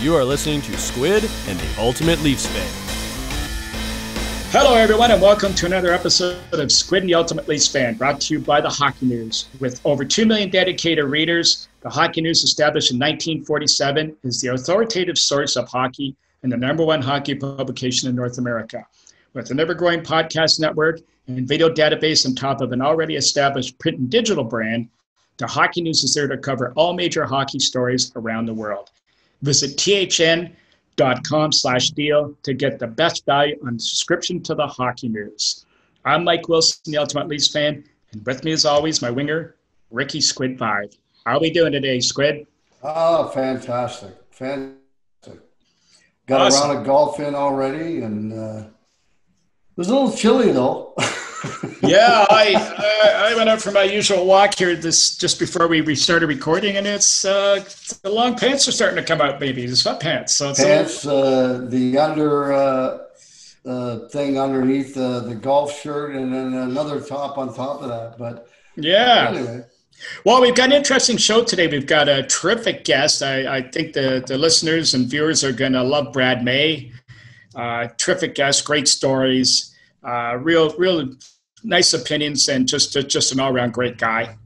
You are listening to Squid and the Ultimate Leafs Fan. Hello, everyone, and welcome to another episode of Squid and the Ultimate Leafs Fan, brought to you by the Hockey News. With over 2 million dedicated readers, the Hockey News, established in 1947, is the authoritative source of hockey and the number one hockey publication in North America. With an ever growing podcast network and video database on top of an already established print and digital brand, the Hockey News is there to cover all major hockey stories around the world. Visit THN com slash deal to get the best value on subscription to the hockey news. I'm Mike Wilson, the Ultimate Leafs fan, and with me as always, my winger, Ricky Squid Vaive. How are we doing today, Squid? Oh, fantastic. Fantastic. Got awesome. a round of golf in already, and uh, it was a little chilly though. yeah, I, I, I went out for my usual walk here this just before we started recording, and it's uh, the long pants are starting to come out, baby. The sweatpants. So pants, uh, the under uh, uh, thing underneath uh, the golf shirt, and then another top on top of that. But yeah. Anyway. Well, we've got an interesting show today. We've got a terrific guest. I, I think the, the listeners and viewers are going to love Brad May. Uh, terrific guest, great stories, uh, real, real nice opinions, and just just an all around great guy.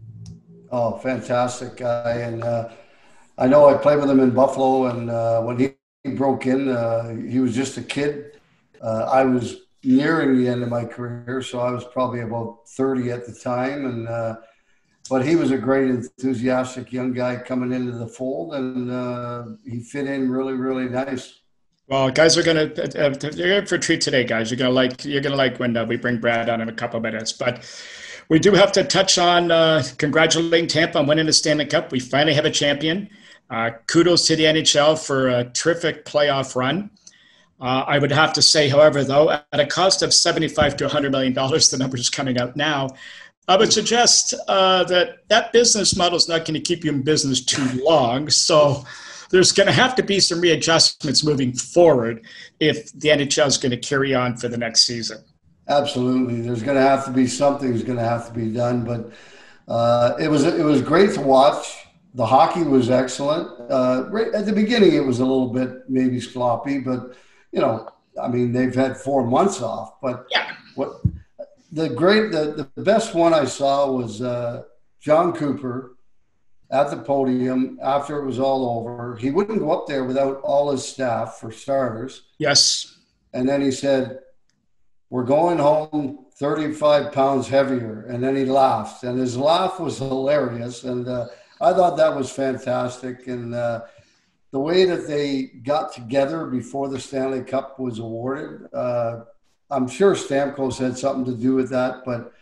Oh, fantastic guy! And uh, I know I played with him in Buffalo, and uh, when he broke in, uh, he was just a kid. Uh, I was nearing the end of my career, so I was probably about thirty at the time, and uh, but he was a great, enthusiastic young guy coming into the fold, and uh, he fit in really, really nice. Well, guys are gonna uh, you're in for a treat today, guys. You're gonna like you're gonna like when uh, we bring Brad on in a couple minutes, but we do have to touch on uh, congratulating Tampa on winning the Stanley Cup. We finally have a champion. Uh, kudos to the NHL for a terrific playoff run. Uh, I would have to say, however, though, at a cost of 75 to 100 million dollars, the numbers coming out now, I would suggest uh, that that business model is not going to keep you in business too long. So there's going to have to be some readjustments moving forward if the NHL is going to carry on for the next season. Absolutely, there's going to have to be something something's going to have to be done. But uh, it was it was great to watch. The hockey was excellent. Uh, right at the beginning, it was a little bit maybe sloppy, but you know, I mean, they've had four months off. But yeah. what the great the, the best one I saw was uh, Jon Cooper at the podium after it was all over. He wouldn't go up there without all his staff, for starters. Yes. And then he said, We're going home 35 pounds heavier. And then he laughed. And his laugh was hilarious. And uh, I thought that was fantastic. And uh, the way that they got together before the Stanley Cup was awarded, uh, I'm sure Stamkos had something to do with that. But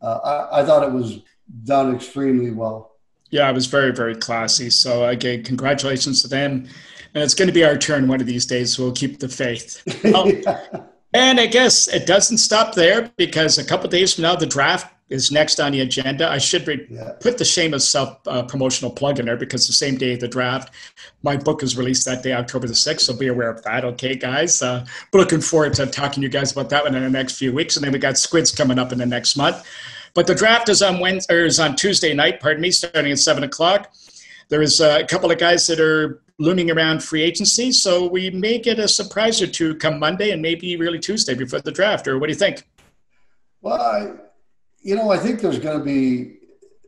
uh, I, I thought it was done extremely well. Yeah, it was very, very classy. So again, congratulations to them. And it's going to be our turn one of these days. So we'll keep the faith. yeah. And I guess it doesn't stop there because a couple days from now, the draft is next on the agenda. I should re- yeah. put the shameless self uh, promotional plug in there because the same day of the draft, my book is released that day, October the 6th. So be aware of that. Okay, guys. Uh, looking forward to talking to you guys about that one in the next few weeks. And then we got Squids coming up in the next month. But the draft is on Wednesday, or is on Tuesday night. Pardon me, starting at seven o'clock. There is a couple of guys that are looming around free agency, so we may get a surprise or two come Monday and maybe really Tuesday before the draft. Or what do you think? Well, I, you know, I think there's going to be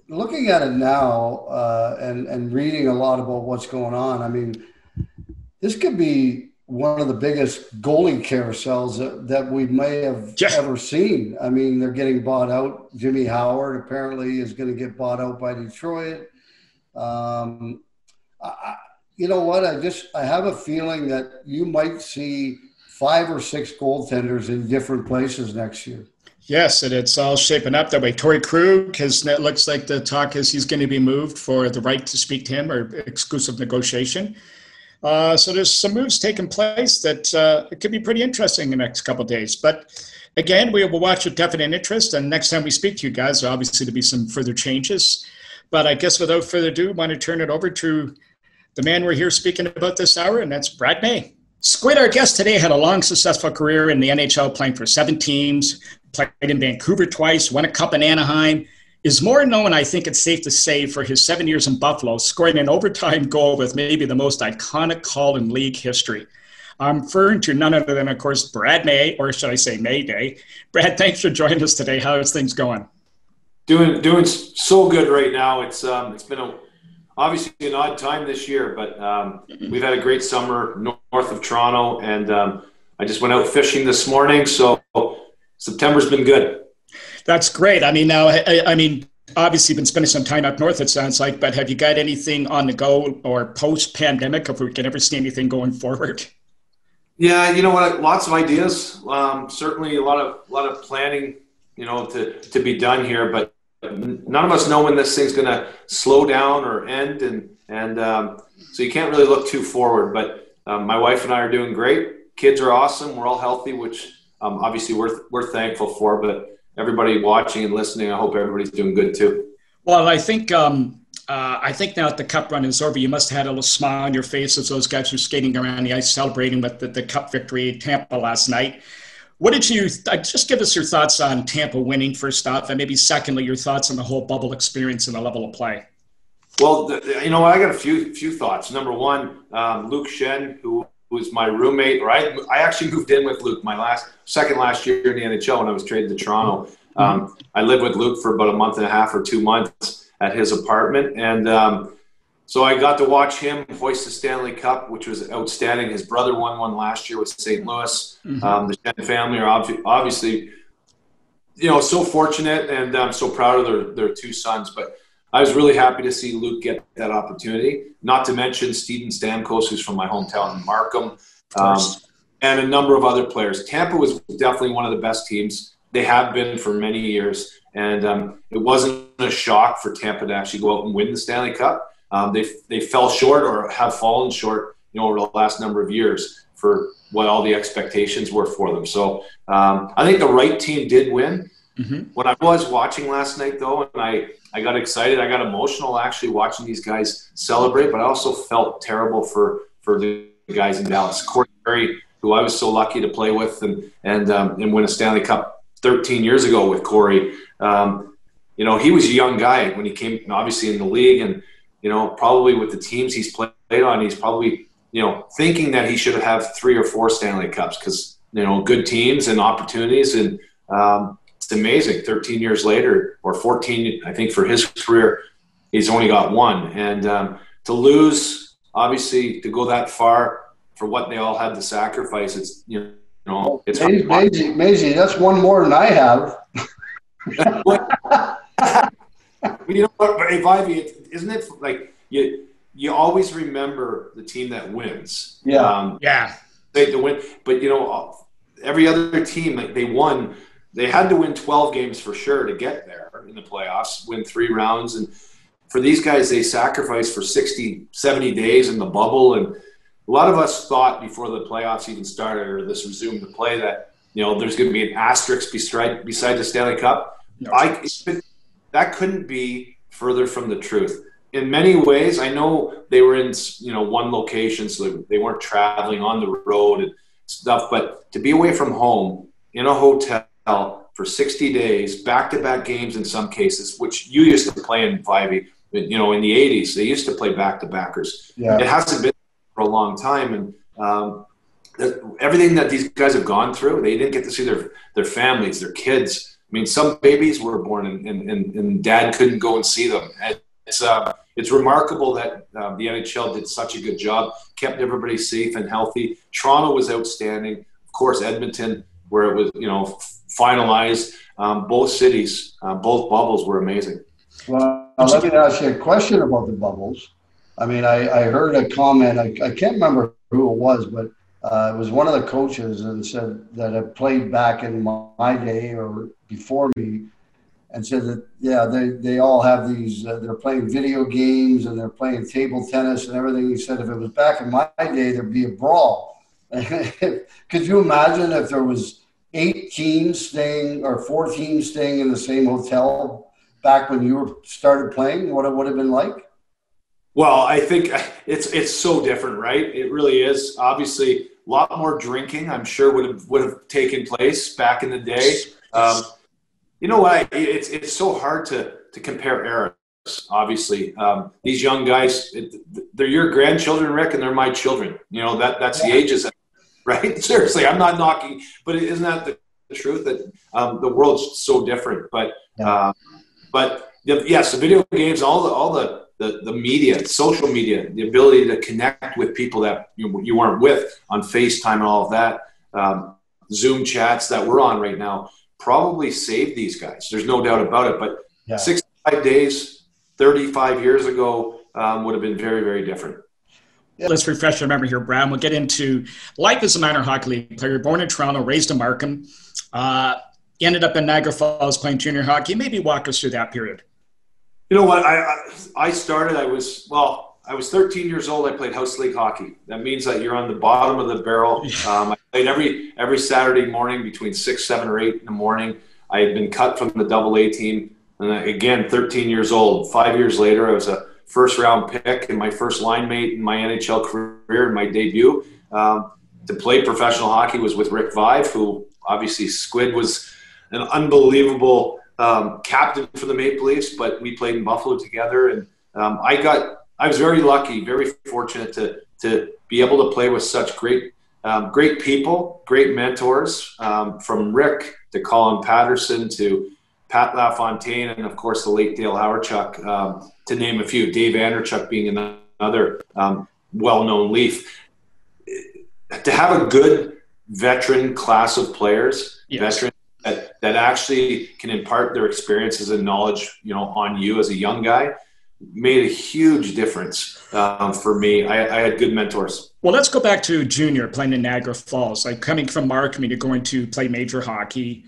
looking at it now uh, and and reading a lot about what's going on. I mean, this could be one of the biggest goalie carousels that, that we may have yeah. ever seen. I mean, they're getting bought out. Jimmy Howard apparently is going to get bought out by Detroit. Um, I, you know what? I just I have a feeling that you might see five or six goaltenders in different places next year. Yes, and it's all shaping up that way. Torey Krug, because it looks like the talk is he's going to be moved for the right to speak to him or exclusive negotiation. Uh, so there's some moves taking place that uh, could be pretty interesting in the next couple days. But again, we will watch with definite interest. And next time we speak to you guys, obviously to be some further changes. But I guess without further ado, I want to turn it over to the man we're here speaking about this hour, and that's Brad May. Squid, our guest today, had a long, successful career in the NHL, playing for seven teams, played in Vancouver twice, won a cup in Anaheim, is more known, I think it's safe to say, for his seven years in Buffalo, scoring an overtime goal with maybe the most iconic call in league history. I'm referring to none other than, of course, Brad May, or should I say Mayday. Brad, thanks for joining us today. How is things going? Doing doing so good right now. It's um, it's been a obviously an odd time this year, but um, we've had a great summer north of Toronto, and um, I just went out fishing this morning, so September's been good. That's great. I mean, now I, I mean, obviously been spending some time up north it sounds like but have you got anything on the go or post pandemic if we can ever see anything going forward? Yeah you know what? Lots of ideas. Um, certainly a lot of a lot of planning you know to to be done here but none of us know when this thing's going to slow down or end and and um, so you can't really look too forward but um, my wife and i are doing great. Kids are awesome. We're all healthy which um, obviously we're, we're thankful for but everybody watching and listening i hope everybody's doing good too well i think um, uh, I think now that the cup run is over, you must have had a little smile on your face as those guys were skating around the ice celebrating with the, the cup victory in Tampa last night. What did you uh, just give us your thoughts on Tampa winning first off, and maybe secondly your thoughts on the whole bubble experience and the level of play? Well, the, you know, I got a few few thoughts. Number one, um, Luke Schenn, who was my roommate, or I, I actually moved in with Luke my last second last year in the NHL when I was traded to Toronto. Um, I lived with Luke for about a month and a half or two months at his apartment, and um, so I got to watch him hoist the Stanley Cup, which was outstanding. His brother won one last year with St. Louis. Mm-hmm. Um, the Schenn family are obviously, you know, so fortunate, and I'm so proud of their, their two sons. But I was really happy to see Luke get that opportunity. Not to mention Steven Stamkos, who's from my hometown in Markham, um, and a number of other players. Tampa was definitely one of the best teams. They have been for many years, and um, it wasn't a shock for Tampa to actually go out and win the Stanley Cup. Um, they they fell short or have fallen short, you know, over the last number of years for what all the expectations were for them. So um, I think the right team did win. Mm-hmm. When I was watching last night, though, and I I got excited, I got emotional actually watching these guys celebrate, but I also felt terrible for for the guys in Dallas. Corey Perry, who I was so lucky to play with and and um, and win a Stanley Cup 13 years ago with Corey. Um, you know, he was a young guy when he came, obviously in the league, and you know, probably with the teams he's played on, he's probably, you know, thinking that he should have three or four Stanley Cups because, you know, good teams and opportunities. And um, it's amazing. 13 years later, or 14, I think, for his career, he's only got one. And um, to lose, obviously, to go that far for what they all had to sacrifice, it's, you know, it's Maisie, Maisie, Maisie that's one more than I have. you know what, hey, Ivy, isn't it like you you always remember the team that wins? Yeah, um, yeah. They to win, but you know every other team like they won. They had to win 12 games for sure to get there in the playoffs, win three rounds. And for these guys, they sacrificed for 60, 70 days in the bubble. And a lot of us thought before the playoffs even started or this resumed to play that, you know, there's going to be an asterisk beside, beside the Stanley Cup. No. I, that couldn't be further from the truth. In many ways, I know they were in you know one location, so they weren't traveling on the road and stuff. But to be away from home in a hotel for 60 days, back-to-back games in some cases, which you used to play in 5 you know, in the 80s, they used to play back-to-backers. Yeah. It hasn't been for a long time, and um, everything that these guys have gone through, they didn't get to see their their families, their kids I mean, some babies were born and, and, and dad couldn't go and see them. It's, uh, it's remarkable that um, the NHL did such a good job, kept everybody safe and healthy. Toronto was outstanding. Of course, Edmonton, where it was, you know, finalized. Um, both cities, uh, both bubbles were amazing. Well, let me ask you a question about the bubbles. I mean, I, I heard a comment, I, I can't remember who it was, but uh, it was one of the coaches and said that had played back in my day or before me and said that yeah they, they all have these uh, they're playing video games and they're playing table tennis and everything he said if it was back in my day there'd be a brawl could you imagine if there was eight teams staying or four teams staying in the same hotel back when you were started playing what it would have been like well i think it's it's so different right it really is obviously a lot more drinking, I'm sure would have would have taken place back in the day. Um, you know what? It's it's so hard to to compare eras. Obviously, um, these young guys, it, they're your grandchildren, Rick, and they're my children. You know that that's yeah. the ages, right? Seriously, I'm not knocking, but isn't that the truth that um, the world's so different? But uh, but yes, the video games, all the all the the, the media, social media, the ability to connect with people that you, you weren't with on FaceTime and all of that, um, Zoom chats that we're on right now, probably saved these guys. There's no doubt about it. But yeah. 65 days, 35 years ago um, would have been very, very different. Let's refresh your memory here, Brad. We'll get into life as a minor hockey league player. Born in Toronto, raised in Markham. Uh, ended up in Niagara Falls playing junior hockey. Maybe walk us through that period. You know what? I I started. I was well. I was 13 years old. I played house league hockey. That means that you're on the bottom of the barrel. Um, I played every every Saturday morning between six, seven, or eight in the morning. I had been cut from the Double A team, and again, 13 years old. Five years later, I was a first round pick and my first line mate in my NHL career in my debut. Um, to play professional hockey was with Rick Vaive, who obviously Squid was an unbelievable um, captain for the Maple Leafs, but we played in Buffalo together, and um, I got I was very lucky, very fortunate to to be able to play with such great um, great people, great mentors, um, from Rick to Colin Patterson to Pat LaFontaine, and of course the late Dale Hawerchuk, um, to name a few. Dave Andreychuk being another um, well-known Leaf. To have a good veteran class of players, yes. veteran that, that actually can impart their experiences and knowledge, you know, on you as a young guy made a huge difference um, for me. I, I, had good mentors. Well, let's go back to junior playing in Niagara Falls. Like coming from Markham, you're going to play major hockey.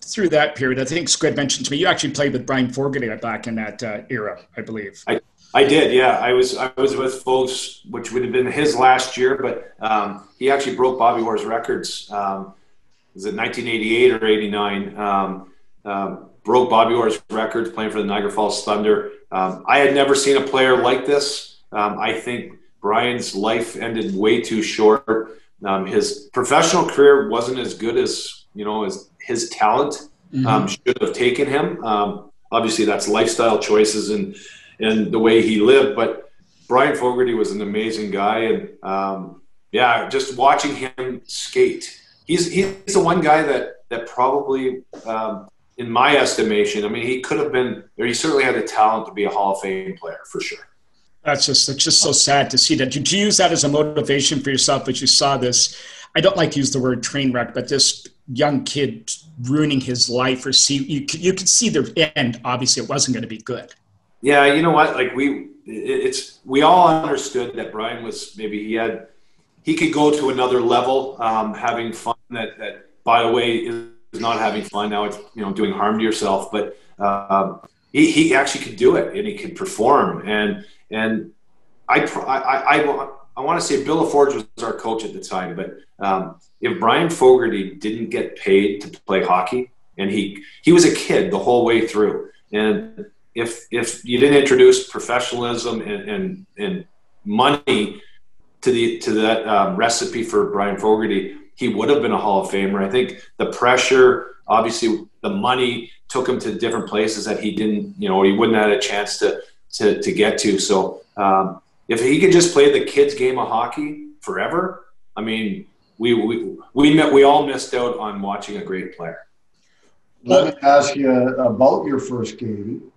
Through that period, I think Squid mentioned to me you actually played with Bryan Fogarty back in that uh, era, I believe. I, I did, yeah. I was I was with folks, which would have been his last year, but um, he actually broke Bobby Orr's records. Um, was it 1988 or 89? Um, um, broke Bobby Orr's records playing for the Niagara Falls Thunder. Um, I had never seen a player like this. Um, I think Bryan's life ended way too short. His professional career wasn't as good as you know as his talent mm-hmm. Um, should have taken him. obviously, that's lifestyle choices and and the way he lived. But Bryan Fogarty was an amazing guy, and yeah, just watching him skate he's he's the one guy that that probably, um, in my estimation, I mean, he could have been, or he certainly had the talent to be a Hall of Fame player for sure. That's just it's just so sad to see that. Did you use that as a motivation for yourself as you saw this? I don't like to use the word train wreck, but this young kid ruining his life, or see you you could see the end. Obviously, it wasn't going to be good. Yeah, you know what? Like we, it's we all understood that Bryan was maybe he had he could go to another level, um, having fun. That, that, by the way, is not having fun. Now it's you know doing harm to yourself, but um, he, he actually could do it and he could perform. And and I I, I, I want to say Bill LaForge was our coach at the time, but um, if Bryan Fogarty didn't get paid to play hockey, and he he was a kid the whole way through, and if if you didn't introduce professionalism and and, and money to the to that um, recipe for Bryan Fogarty, he would have been a Hall of Famer. I think the pressure, obviously, the money took him to different places that he didn't, you know, he wouldn't have had a chance to to, to get to. So um, if he could just play the kids' game of hockey forever, I mean, we we we met, we all missed out on watching a great player. Let me ask you about your first game.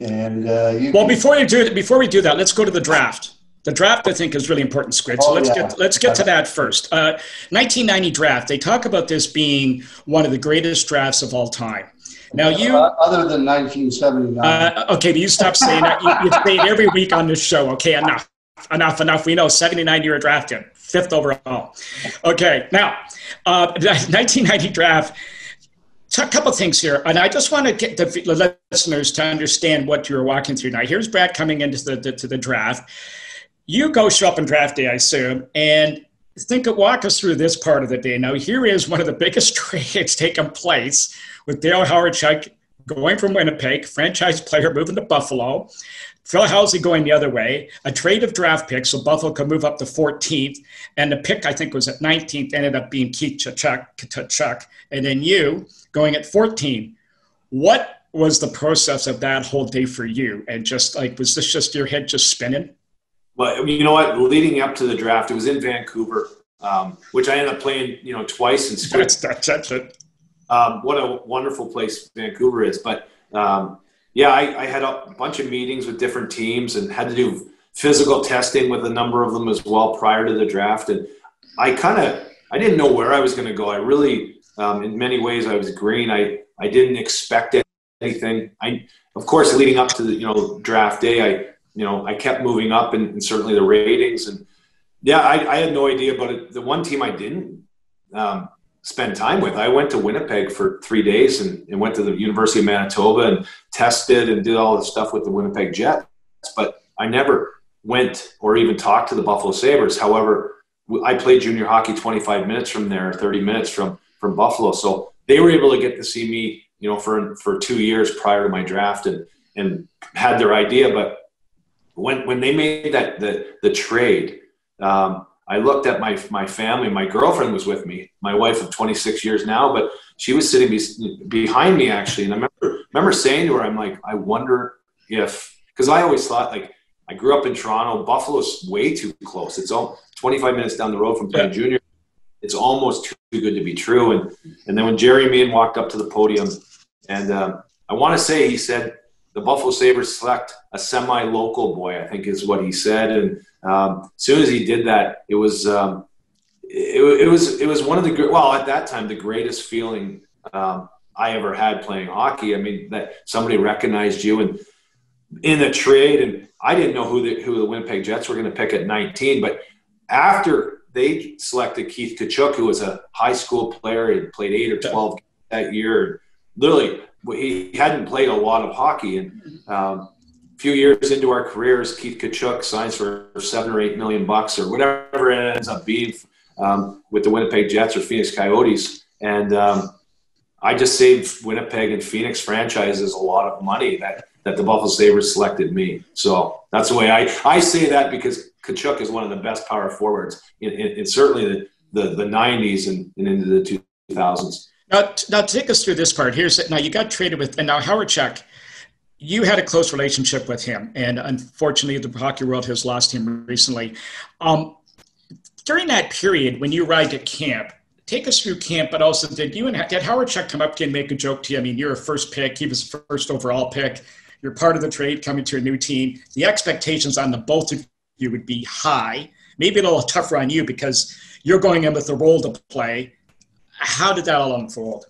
And uh, well, before you do before we do that, let's go to the draft. The draft, I think, is really important, Squid. So oh, let's yeah. get let's get to that first. Uh, 1990 draft. They talk about this being one of the greatest drafts of all time. Now you, uh, other than 1979. Uh, okay, but you stop saying that. You, you say it every week on this show. Okay, enough, enough, enough. We know 79 you were drafted, fifth overall. Okay, now 1990 uh, draft. A couple things here, and I just want to get the listeners to understand what you're walking through. Now, here's Brad coming into the, the to the draft you go show up on draft day, I assume, and think of walk us through this part of the day. Now, here is one of the biggest trades taking place with Dale Hawerchuk going from Winnipeg, franchise player moving to Buffalo, Phil Housley going the other way, a trade of draft picks so Buffalo could move up to 14th, and the pick I think was at 19th ended up being Keith Tkachuk, and then you going at 14. What was the process of that whole day for you? And just like, was this just your head just spinning? Well, you know what? Leading up to the draft, it was in Vancouver, um, which I ended up playing, you know, twice in. That's, that's, that's it. Um, what a wonderful place Vancouver is. But um, yeah, I, I, had a bunch of meetings with different teams and had to do physical testing with a number of them as well prior to the draft. And I kind of, I didn't know where I was going to go. I really, um, in many ways, I was green. I, I didn't expect anything. I, of course, leading up to the, you know, draft day, I, you know, I kept moving up and, and certainly the ratings and yeah, I, I, had no idea, but the one team I didn't um, spend time with, I went to Winnipeg for three days and, and, went to the University of Manitoba and tested and did all the stuff with the Winnipeg Jets. But I never went or even talked to the Buffalo Sabres. However, I played junior hockey 25 minutes from there, 30 minutes from from Buffalo. So they were able to get to see me, you know, for for two years prior to my draft and and had their idea. But when when they made that the the trade, um, I looked at my my family. My girlfriend was with me, my wife of 26 years now, but she was sitting be, behind me actually. And I remember remember saying to her, "I'm like, I wonder if because I always thought like I grew up in Toronto. Buffalo's way too close. It's all 25 minutes down the road from playing yeah. junior. It's almost too good to be true. And and then when Jerry Meehan walked up to the podium, and um, I want to say he said the Buffalo Sabres select a semi-local boy. I think is what he said. And um, as soon as he did that, it was um, it, it, was it was one of the well at that time the greatest feeling um, I ever had playing hockey. I mean that somebody recognized you and in the trade, and I didn't know who the who the Winnipeg Jets were going to pick at 19, but after they selected Keith Tkachuk, who was a high school player, he played eight or 12 that year. Literally, he hadn't played a lot of hockey, and um, a few years into our careers, Keith Tkachuk signs for seven or eight million bucks or whatever it ends up being um, with the Winnipeg Jets or Phoenix Coyotes, and um, I just saved Winnipeg and Phoenix franchises a lot of money that that the Buffalo Sabres selected me. So that's the way I, I say that because Tkachuk is one of the best power forwards in, in, in certainly the, the, the 90s and, and, into the 2000s. Now, now take us through this part. Here's now you got traded with, and now Hawerchuk, you had a close relationship with him, and unfortunately, the hockey world has lost him recently. Um, during that period, when you arrived at camp, take us through camp, but also did you and did Hawerchuk come up to you and make a joke to you? I mean, you're a first pick, he was first overall pick. You're part of the trade coming to a new team. The expectations on the both of you would be high. Maybe a little tougher on you because you're going in with the role to play. How did that all unfold?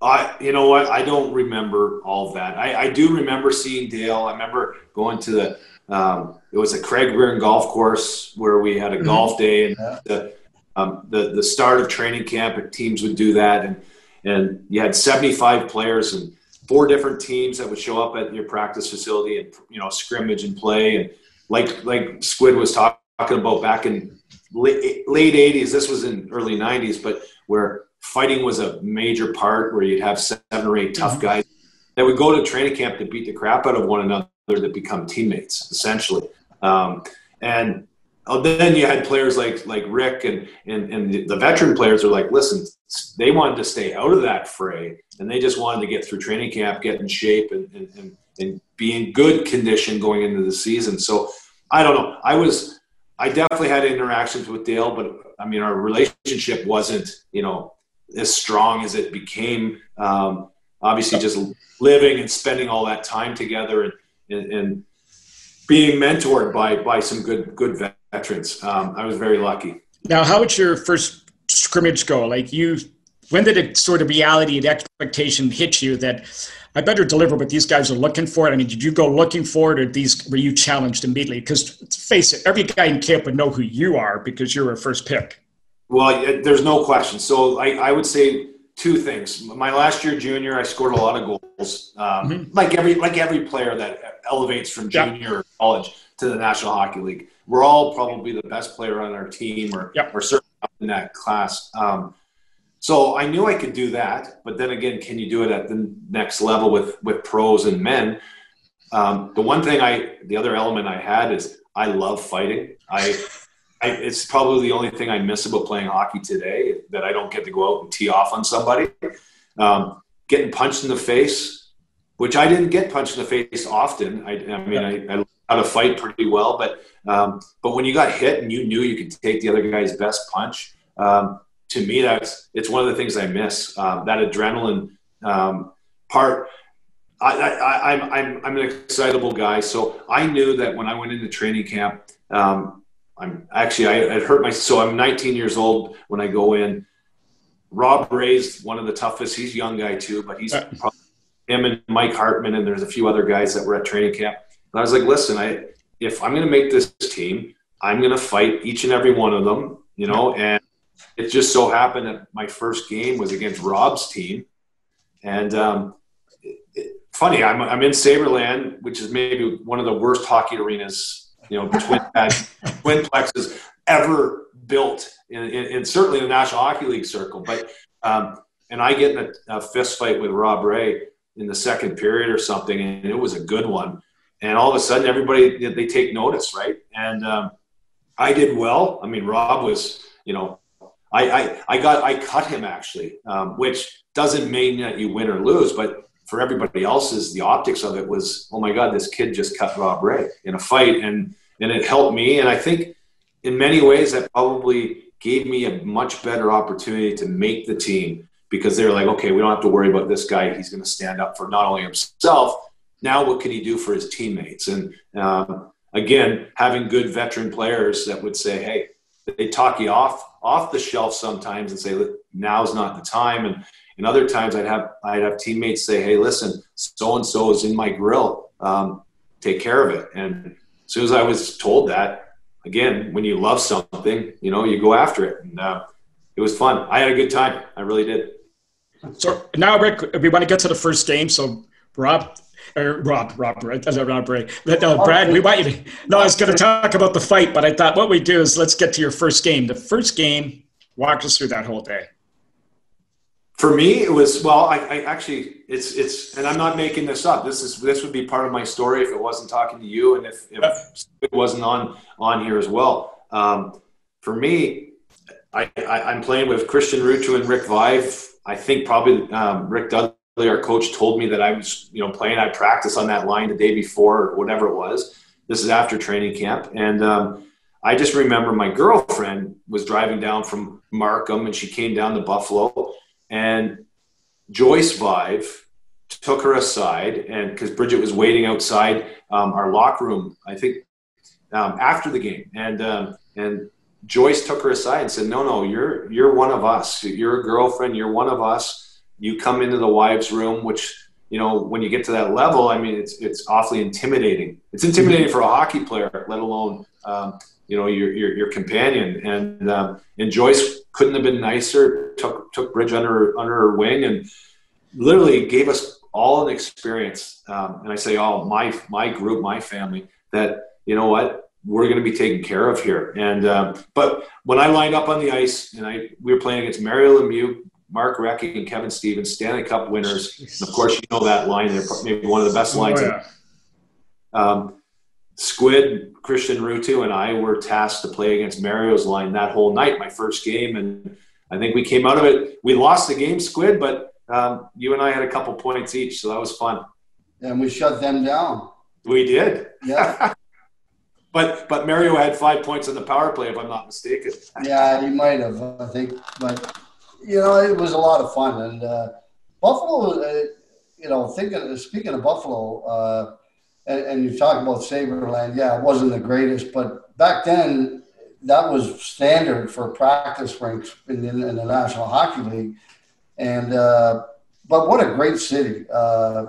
I, you know what? I don't remember all that. I, I do remember seeing Dale. I remember going to the, um, it was a Craig Byrne golf course where we had a mm-hmm. golf day and yeah. the, um, the, the start of training camp, teams would do that. And, and you had 75 players and four different teams that would show up at your practice facility and you know scrimmage and play and like like Squid was talking about back in late, late 80s this was in early 90s but where fighting was a major part where you'd have seven or eight tough mm-hmm. guys that would go to training camp to beat the crap out of one another that become teammates essentially um, and Oh, then you had players like like Rick and and, and the, the veteran players are like, listen, they wanted to stay out of that fray and they just wanted to get through training camp, get in shape, and and, and, and be in good condition going into the season. So I don't know. I was I definitely had interactions with Dale, but I mean our relationship wasn't you know as strong as it became. Um, obviously, just living and spending all that time together and and, and being mentored by by some good good veterans. Um, I was very lucky. Now, how would your first scrimmage go? Like you, when did it sort of reality and expectation hit you that I better deliver what these guys are looking for? I mean, did you go looking for it, or these were you challenged immediately? Because face it, every guy in camp would know who you are because you're a first pick. Well, there's no question. So I, I would say two things. My last year junior, I scored a lot of goals, um, mm-hmm. like every like every player that elevates from junior yep. college to the National Hockey League. We're all probably the best player on our team, or yep. or certainly in that class. Um, so I knew I could do that, but then again, can you do it at the next level with with pros and men? Um, the one thing I, the other element I had is I love fighting. I I, it's probably the only thing I miss about playing hockey today that I don't get to go out and tee off on somebody. Um, getting punched in the face, which I didn't get punched in the face often. I, I mean, I, I how to fight pretty well, but um, but when you got hit and you knew you could take the other guy's best punch, um, to me that's it's one of the things I miss. Um, that adrenaline um, part. I, I, I'm I'm I'm an excitable guy, so I knew that when I went into training camp, um, I'm actually I, I hurt my so I'm 19 years old when I go in. Rob Ray's one of the toughest. He's a young guy too, but he's probably him and Mike Hartman and there's a few other guys that were at training camp. And I was like, listen, I if I'm going to make this team, I'm going to fight each and every one of them, you know. And it just so happened that my first game was against Rob's team, and um, it, it, funny, I'm I'm in Sabreland, which is maybe one of the worst hockey arenas, you know, twin twin plexes ever built, in, certainly in the National Hockey League circle. But um, and I get in a, a fist fight with Rob Ray in the second period or something, and it was a good one and all of a sudden everybody they take notice, right? And um, I did well. I mean, Rob was, you know, I I, I got I cut him actually, um, which doesn't mean that you win or lose, but for everybody else's, the optics of it was, oh my God, this kid just cut Rob Ray in a fight, and and it helped me. And I think in many ways that probably gave me a much better opportunity to make the team because they're like, okay, we don't have to worry about this guy. He's going to stand up for not only himself now, what can he do for his teammates? And um, again, having good veteran players that would say, "Hey," they talk you off off the shelf sometimes and say, "Now's not the time." And and other times, I'd have I'd have teammates say, "Hey, listen, so and so is in my grill. Um, take care of it." And as soon as I was told that, again, when you love something, you know, you go after it, and uh, it was fun. I had a good time. I really did. So now, Rick, we want to get to the first game. So, Rob, or Rob, Rob, uh, Rob Ray. No, Brad, we want you to. No, I was going to talk about the fight, but I thought what we do is let's get to your first game. The first game, walk us through that whole day. For me, it was well. I, I actually, it's it's, and I'm not making this up. This is this would be part of my story if it wasn't talking to you, and if, if it wasn't on on here as well. Um, for me, I, I am playing with Christian Ruuttu and Rick Vaive. I think probably um, Rick Dudley our coach told me that I was, you know, playing. I practiced on that line the day before, or whatever it was. This is after training camp, and um, I just remember my girlfriend was driving down from Markham, and she came down to Buffalo, and Joyce Vaive took her aside, and because Bridget was waiting outside um, our locker room, I think um, after the game, and um, and Joyce took her aside and said, "No, no, you're you're one of us. You're a girlfriend. You're one of us." You come into the wives room which you know when you get to that level i mean it's it's awfully intimidating. It's intimidating for a hockey player let alone um, you know your, your, your companion. And um, and joyce couldn't have been nicer took took bridge under under her wing and literally gave us all an experience um, and i say all my my group my family that you know what we're going to be taken care of here. And um, but when i lined up on the ice and i we were playing against mario lemieux Mark Recchi and Kevin Stevens, Stanley Cup winners. And of course, you know that line. They're maybe one of the best oh, lines. Oh, yeah. um, Squid, Christian Ruuttu, and I were tasked to play against Mario's line that whole night, my first game. And I think we came out of it. We lost the game, Squid, but um, you and I had a couple points each. So that was fun. And we shut them down. We did. Yeah. but but Mario had five points in the power play, if I'm not mistaken. yeah, he might have, I think. But you know, it was a lot of fun. And uh, Buffalo, uh, you know, thinking, speaking of Buffalo, uh, and, and, you talk about Sabreland, yeah, it wasn't the greatest, but back then that was standard for practice rinks in, in, in the National Hockey League. And, uh, but what a great city, uh,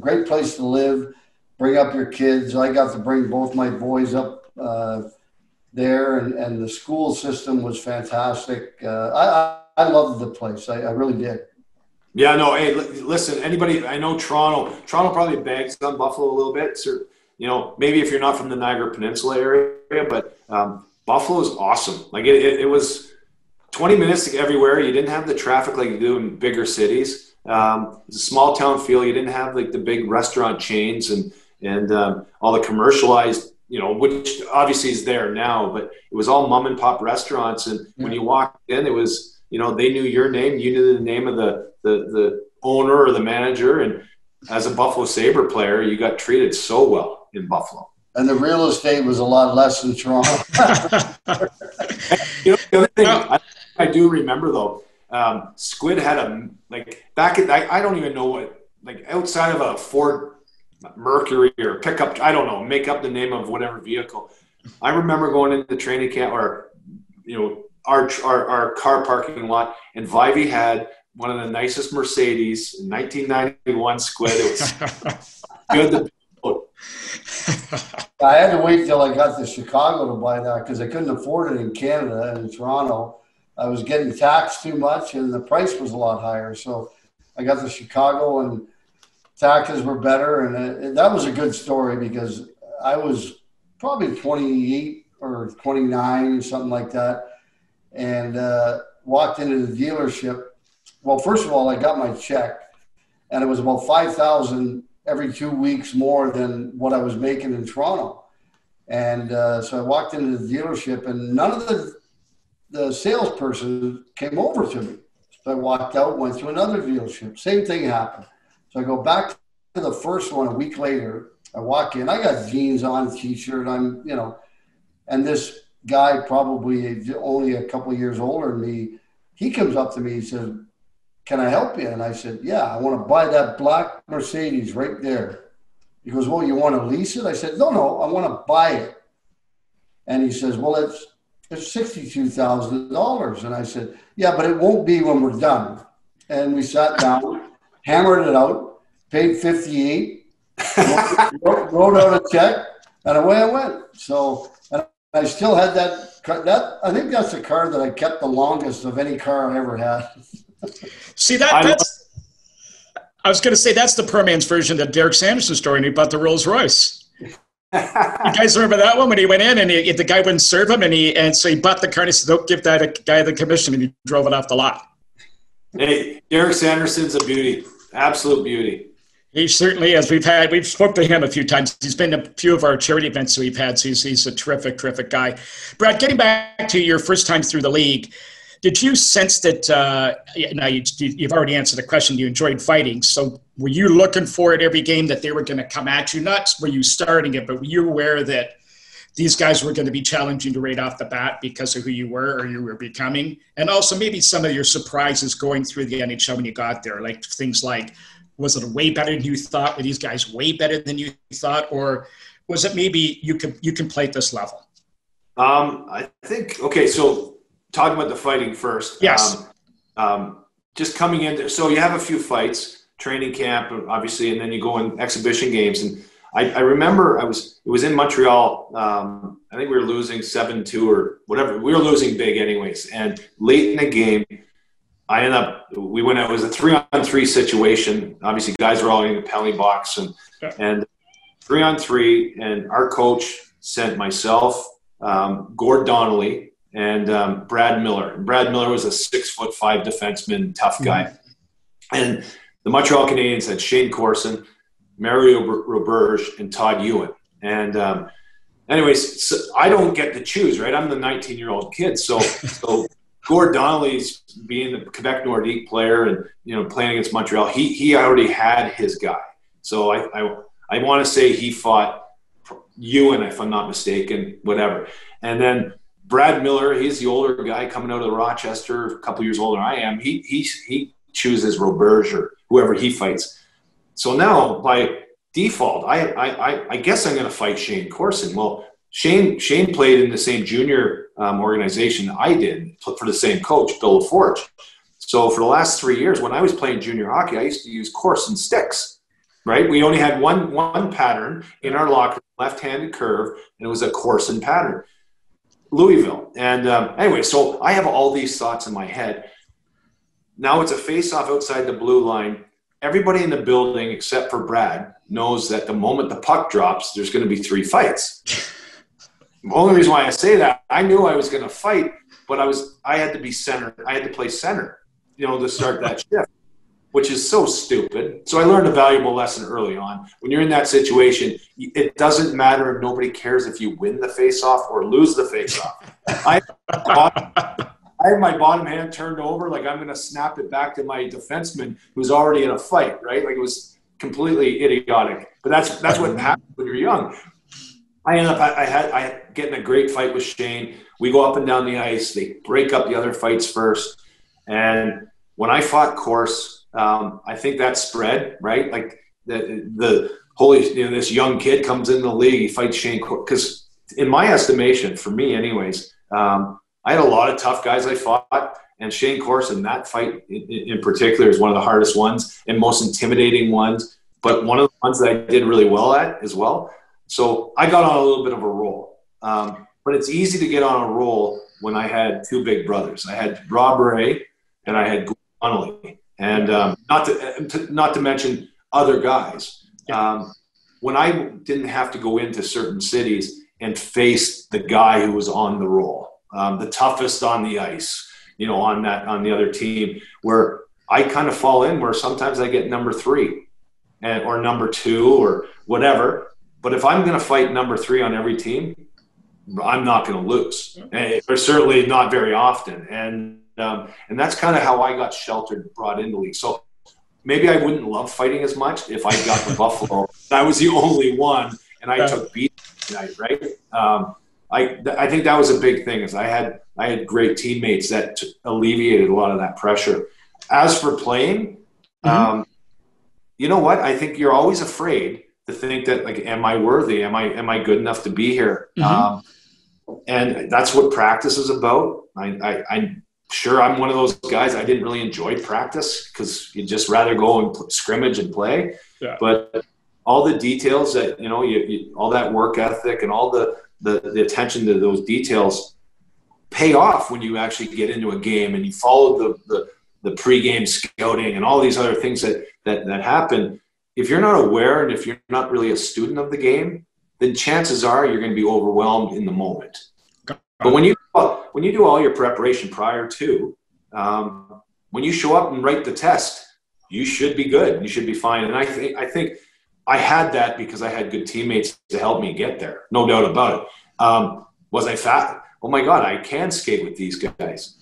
great place to live, bring up your kids. I got to bring both my boys up uh, there, and, and the school system was fantastic. I, I loved the place. I, I really did. Yeah, no. Hey, listen. Anybody? I know Toronto. Toronto probably bags on Buffalo a little bit. So, you know, maybe if you're not from the Niagara Peninsula area, but um, Buffalo is awesome. Like it, it, it, was 20 minutes to everywhere. You didn't have the traffic like you do in bigger cities. Um, it's a small town feel. You didn't have like the big restaurant chains and and um, all the commercialized, you know, which obviously is there now. But it was all mom and pop restaurants, and yeah. when you walked in, it was you know they knew your name you knew the name of the the, the owner or the manager and as a Buffalo Sabre player, you got treated so well in Buffalo. And the real estate was a lot less in Toronto. you know, the other thing I, I do remember though, um, Squid had a like back at I, I don't even know what like outside of a Ford Mercury or pickup. I don't know. Make up the name of whatever vehicle. I remember going into training camp or you know our our, our car parking lot, and Vivey had one of the nicest Mercedes, 1991 Squid. It was good. I had to wait till I got to Chicago to buy that because I couldn't afford it in Canada and in Toronto. I was getting taxed too much, and the price was a lot higher. So I got to Chicago, and taxes were better, and it, that was a good story because I was probably 28 or 29 or something like that, and uh, walked into the dealership. Well, first of all, I got my check, and it was about five thousand every two weeks more than what I was making in Toronto. And uh, so I walked into the dealership, and none of the the salesperson came over to me. So I walked out, went to another dealership. Same thing happened. So I go back to the first one a week later. I walk in. I got jeans on, t-shirt. I'm, you know, and this guy, probably only a couple years older than me, he comes up to me. He says, "Can I help you?" And I said, "Yeah, I want to buy that black Mercedes right there." He goes, "Well, you want to lease it?" I said, "No, no, I want to buy it." And he says, "Well, it's it's sixty-two thousand dollars." And I said, "Yeah, but it won't be when we're done." And we sat down, hammered it out, paid fifty-eight, wrote, wrote out a check, and away I went. So and I still had that. That I think that's the car that I kept the longest of any car I ever had. See that that's. I was going to say that's the Perman's version of the Derek Sanderson story, and he bought the Rolls Royce. you guys remember that one when he went in and he, the guy wouldn't serve him, and he and so he bought the car and he said, "Don't give that guy the commission," and he drove it off the lot. Hey, Derek Sanderson's a beauty, absolute beauty. He certainly is. We've had we've spoke to him a few times. He's been a few of our charity events we've had. So he's, he's a terrific, terrific guy. Brad, getting back to your first time through the league, did you sense that? Uh, now you, you've already answered the question. You enjoyed fighting. So were you looking for it every game that they were going to come at you? Not were you starting it, but were you aware that these guys were going to be challenging you right off the bat because of who you were or you were becoming, and also maybe some of your surprises going through the NHL when you got there, like things like was it way better than you thought? Were these guys way better than you thought, or was it maybe you could you can play at this level? Um, I think okay. So talking about the fighting first. Yes. Um, um, just coming in. So you have a few fights, training camp, obviously, and then you go in exhibition games. And I, I remember I was it was in Montreal. Um, I think we were losing seven two or whatever. We were losing big anyways. And late in the game, I ended up we went out it was a three on three situation. Obviously, guys were all in the penalty box and Yeah. and three on three. And our coach sent myself, um, Gord Donnelly, and um, Brad Miller. And Brad Miller was a six foot five defenseman, tough guy. And the Montreal Canadiens had Shayne Corson, Mario Roberge, and Todd Ewen. And um, anyways, so I don't get to choose, right? I'm the 19 year old kid, so so Gord Donnelly's being the Quebec Nordique player and you know playing against Montreal. He he already had his guy, so I I, I want to say he fought Ewen, if I'm not mistaken, whatever. And then Brad Miller, he's the older guy coming out of Rochester, a couple years older than I am. He he he chooses Roberge or whoever he fights. So now by default, I I I guess I'm going to fight Shayne Corson. Well, Shayne Shayne played in the same junior um, organization I did for the same coach, Bill LaForge. So for the last three years, when I was playing junior hockey, I used to use Corson sticks. Right, we only had one one pattern in our locker, left-handed curve, and it was a Corson pattern. Louisville, and um, anyway, so I have all these thoughts in my head. Now it's a face-off outside the blue line. Everybody in the building, except for Brad, knows that the moment the puck drops, there's going to be three fights. The only reason why I say that, I knew I was going to fight, but I was I had to be center. I had to play center, you know, to start that shift, which is so stupid. So I learned a valuable lesson early on. When you're in that situation, it doesn't matter if nobody cares if you win the face-off or lose the face-off. I, I have my bottom hand turned over, like I'm going to snap it back to my defenseman who's already in a fight, right? Like it was completely idiotic. But that's that's what mm-hmm. happens when you're young. I end up I, I had I get in a great fight with Shayne. We go up and down the ice. They break up the other fights first, and when I fought Corse, um, I think that spread right. Like the the holy you know, this young kid comes in the league, he fights Shayne because in my estimation, for me anyways, um, I had a lot of tough guys I fought. And Shayne Corson, that fight in particular is one of the hardest ones and most intimidating ones, but one of the ones that I did really well at as well. So I got on a little bit of a roll. Um, but it's easy to get on a roll when I had two big brothers. I had Rob Ray and I had Donnelly, and um, not to not to mention other guys. Um, when I didn't have to go into certain cities and face the guy who was on the roll, um, the toughest on the ice, you know, on that on the other team, where I kind of fall in where sometimes I get number three, and or number two or whatever. But if I'm going to fight number three on every team, I'm not going to lose, and, or certainly not very often. And um, and that's kind of how I got sheltered, brought into the league. So maybe I wouldn't love fighting as much if I got the Buffalo. I was the only one, and I took beat tonight, right? Um, I I think that was a big thing. Is I had I had great teammates that t- alleviated a lot of that pressure. As for playing, mm-hmm. um, you know what? I think you're always afraid to think that like, am I worthy? Am I am I good enough to be here? Mm-hmm. Um, and that's what practice is about. I, I, I'm sure I'm one of those guys. I didn't really enjoy practice because you'd just rather go and scrimmage and play. Yeah. But all the details that you know, you, you, all that work ethic and all the, the the attention to those details pay off when you actually get into a game and you follow the the, the pregame scouting and all these other things that that that happen. If you're not aware and if you're not really a student of the game, then chances are you're going to be overwhelmed in the moment. But when you when you do all your preparation prior to, um, when you show up and write the test, you should be good. You should be fine. And I think I think I had that because I had good teammates to help me get there. No doubt about it. Um, was I fat? Oh my God, I can skate with these guys.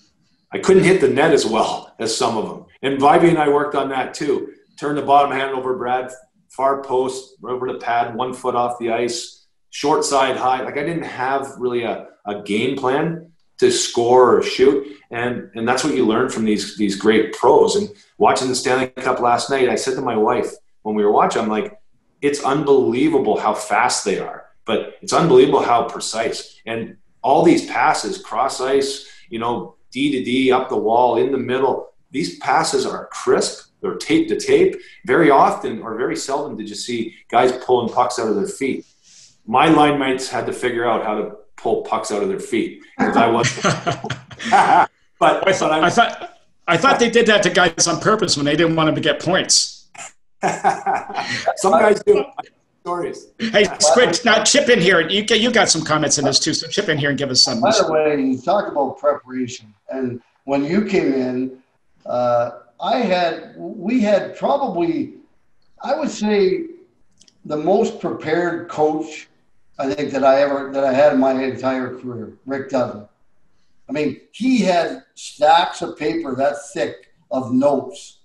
I couldn't hit the net as well as some of them. And Vibey and I worked on that too. Turn the bottom hand over Brad, far post, over the pad, one foot off the ice, short side high. Like I didn't have really a, a game plan to score or shoot. And and that's what you learn from these these great pros. And watching the Stanley Cup last night, I said to my wife when we were watching, I'm like, it's unbelievable how fast they are, but it's unbelievable how precise. And all these passes, cross ice, you know, D to D, up the wall, in the middle, these passes are crisp. They're tape to tape. Very often, or very seldom, did you see guys pulling pucks out of their feet. My line mates had to figure out how to pull pucks out of their feet because I was. but I thought, I, I thought I thought they did that to guys on purpose when they didn't want them to get points. Some guys do. Stories. Hey, Squid, now chip in here. You you got some comments in this too, so chip in here and give us some. By the way, you talk about preparation, and when you came in, uh, I had we had probably, I would say, the most prepared coach I think that I ever that I had in my entire career, Rick Dudley. I mean, he had stacks of paper that thick of notes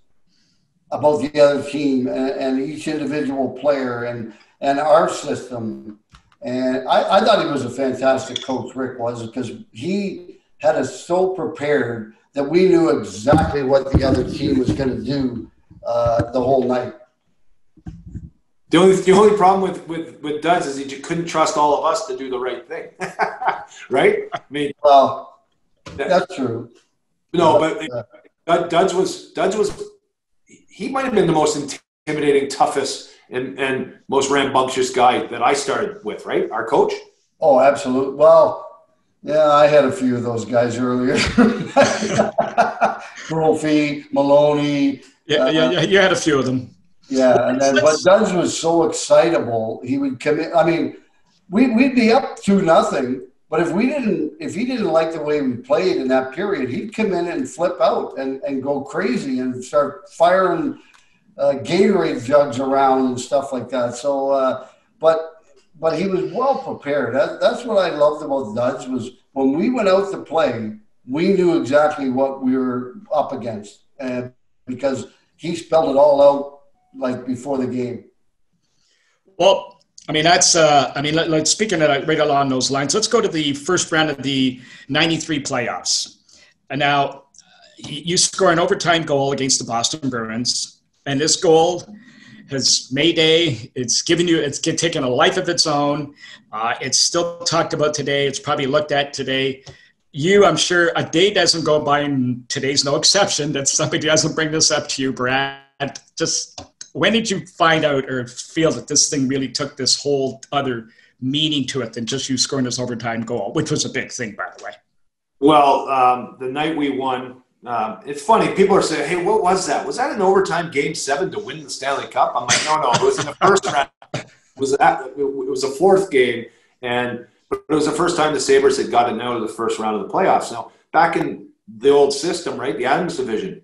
about the other team and, and each individual player and and our system. And I, I thought he was a fantastic coach, Rick was, because he had us so prepared that we knew exactly what the other team was going to do uh, the whole night. The only the only problem with with with Duds is he just couldn't trust all of us to do the right thing, right? I mean, well, that, that's true. No, but uh, Duds was Duds was he might have been the most intimidating, toughest, and and most rambunctious guy that I started with, right? Our coach. Oh, absolutely. Well, yeah, I had a few of those guys earlier. Brophy, Maloney. Yeah, uh, yeah, you had a few of them. Yeah, and then but Duds was so excitable, he would commit. I mean, we we'd be up to nothing, but if we didn't, if he didn't like the way we played in that period, he'd come in and flip out and and go crazy and start firing uh, Gatorade jugs around and stuff like that. So, uh, but but he was well prepared. That, that's what I loved about Duds was when we went out to play, we knew exactly what we were up against, and because he spelled it all out like before the game? Well, I mean, that's, uh, I mean, speaking of right along those lines, let's go to the first round of the 93 playoffs. And now you score an overtime goal against the Boston Bruins. And this goal has Mayday. It's given you, it's taken a life of its own. Uh, it's still talked about today. It's probably looked at today. You, I'm sure, a day doesn't go by, and today's no exception, that somebody doesn't bring this up to you, Brad. Just when did you find out or feel that this thing really took this whole other meaning to it than just you scoring this overtime goal, which was a big thing, by the way? Well, um, the night we won, um, it's funny. People are saying, "Hey, what was that? Was that an overtime game seven to win the Stanley Cup?" I'm like, "No, no, it was in the first round. It was at, it was a fourth game, and but it was the first time the Sabres had gotten out of the first round of the playoffs. Now, back in the old system, right, the Adams division,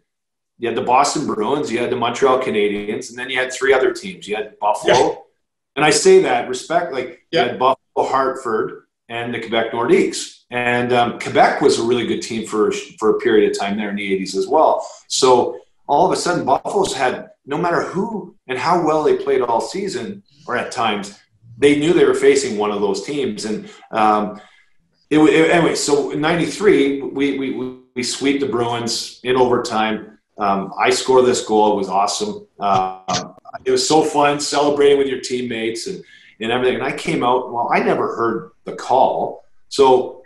you had the Boston Bruins, you had the Montreal Canadiens, and then you had three other teams. You had Buffalo, yeah. and I say that respect, like yeah. you had Buffalo, Hartford, and the Quebec Nordiques. And um, Quebec was a really good team for for a period of time there in the '80s as well. So all of a sudden, Buffalo's had no matter who and how well they played all season, or at times, they knew they were facing one of those teams. And um, it, it, anyway, so in '93, we, we we sweep the Bruins in overtime. Um, I score this goal. It was awesome. Uh, it was so fun celebrating with your teammates and, and everything. And I came out, well, I never heard the call. So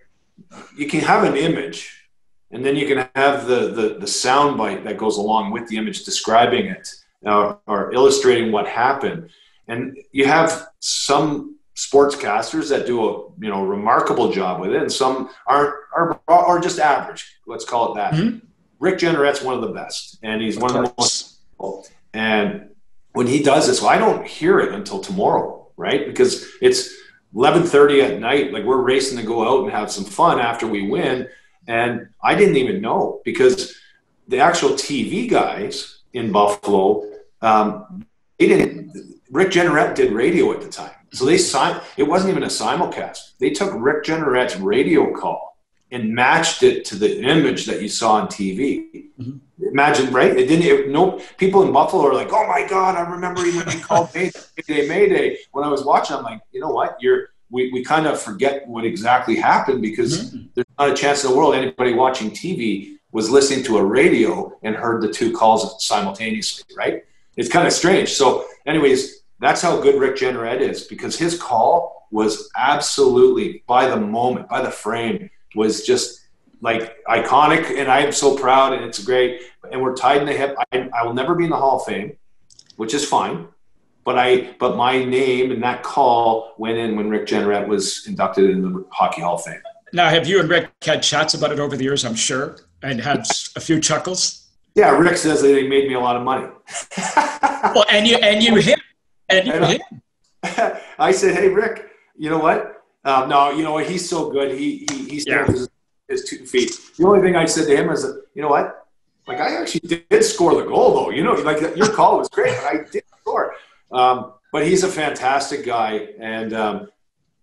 you can have an image and then you can have the, the, the sound bite that goes along with the image describing it uh, or illustrating what happened. And you have some sportscasters that do a you know remarkable job with it, and some are are are just average. Let's call it that. Mm-hmm. Rick Jeanneret's one of the best, and he's one of the most. And when he does this, well, I don't hear it until tomorrow, right? Because it's 11:30 at night. Like we're racing to go out and have some fun after we win, and I didn't even know because the actual TV guys in Buffalo, um, they didn't. Rick Jeanneret did radio at the time, so they signed. It wasn't even a simulcast. They took Rick Jeanneret's radio call and matched it to the image that you saw on TV. Mm-hmm. Imagine, right? It didn't. It, no people in Buffalo are like, "Oh my God, I remember when he called Mayday, Mayday." When I was watching, I'm like, you know what? You're we, we kind of forget what exactly happened because mm-hmm. there's not a chance in the world anybody watching TV was listening to a radio and heard the two calls simultaneously, right? It's kind of strange. So, anyways, that's how good Rick Jeanneret is because his call was absolutely by the moment, by the frame was just like iconic, and I am so proud, and it's great. And we're tied in the hip. I, I will never be in the Hall of Fame, which is fine. But I, but my name and that call went in when Rick Jeanneret was inducted in the Hockey Hall of Fame. Now, have you and Rick had chats about it over the years? I'm sure, and had a few chuckles. Yeah, Rick says that they made me a lot of money. well, and you and you hit, and you hit. I said, "Hey, Rick, you know what? Um, no, you know what? He's so good. He he he stands yeah. his, his, two feet. The only thing I said to him is, that, you know what? Like I actually did score the goal, though. You know, like your call was great, but I did score. Um, but he's a fantastic guy, and um,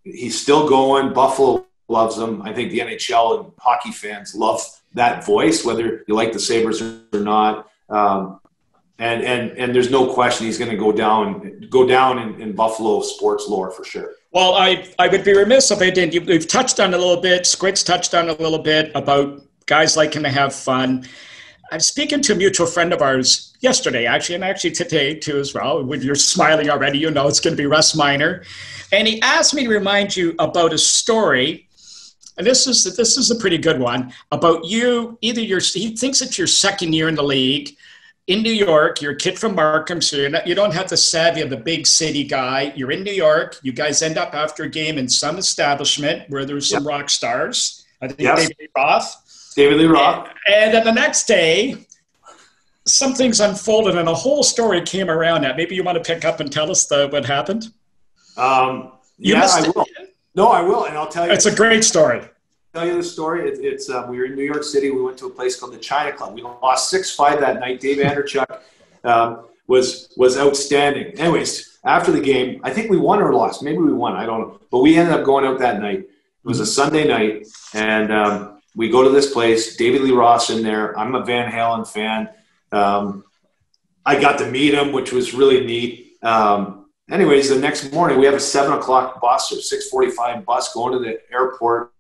he's still going. Buffalo loves him. I think the NHL and hockey fans love that voice, whether you like the Sabres or not. Um, and and and there's no question he's going to go down go down in, in Buffalo sports lore for sure. Well, I, I would be remiss if I didn't. You, have touched on a little bit, Squid's touched on a little bit about guys liking to have fun. I'm speaking to a mutual friend of ours yesterday, actually, and actually today too as well. When you're smiling already, you know it's going to be Russ Miner. And he asked me to remind you about a story and this is this is a pretty good one about you. Either your he thinks it's your second year in the league, in New York. You're a kid from Markham, so you're not, you don't have the savvy of the big city guy. You're in New York. You guys end up after a game in some establishment where there's some yep. rock stars. I think yes. David Lee Roth. David Lee Roth. And, and then the next day, something's unfolded and a whole story came around that. Maybe you want to pick up and tell us the, what happened? Um, yeah, I will. No, I will, and I'll tell you. It's a great story tell you the story. It, it's um, we were in New York City. We went to a place called the China Club. We lost six five that night. Dave Andreychuk um, was was outstanding. Anyways, after the game, I think we won or lost. Maybe we won. I don't know. But we ended up going out that night. It was a Sunday night, and um, we go to this place. David Lee Roth in there. I'm a Van Halen fan. Um, I got to meet him, which was really neat. Um, anyways, the next morning we have a seven o'clock bus or six forty-five bus going to the airport,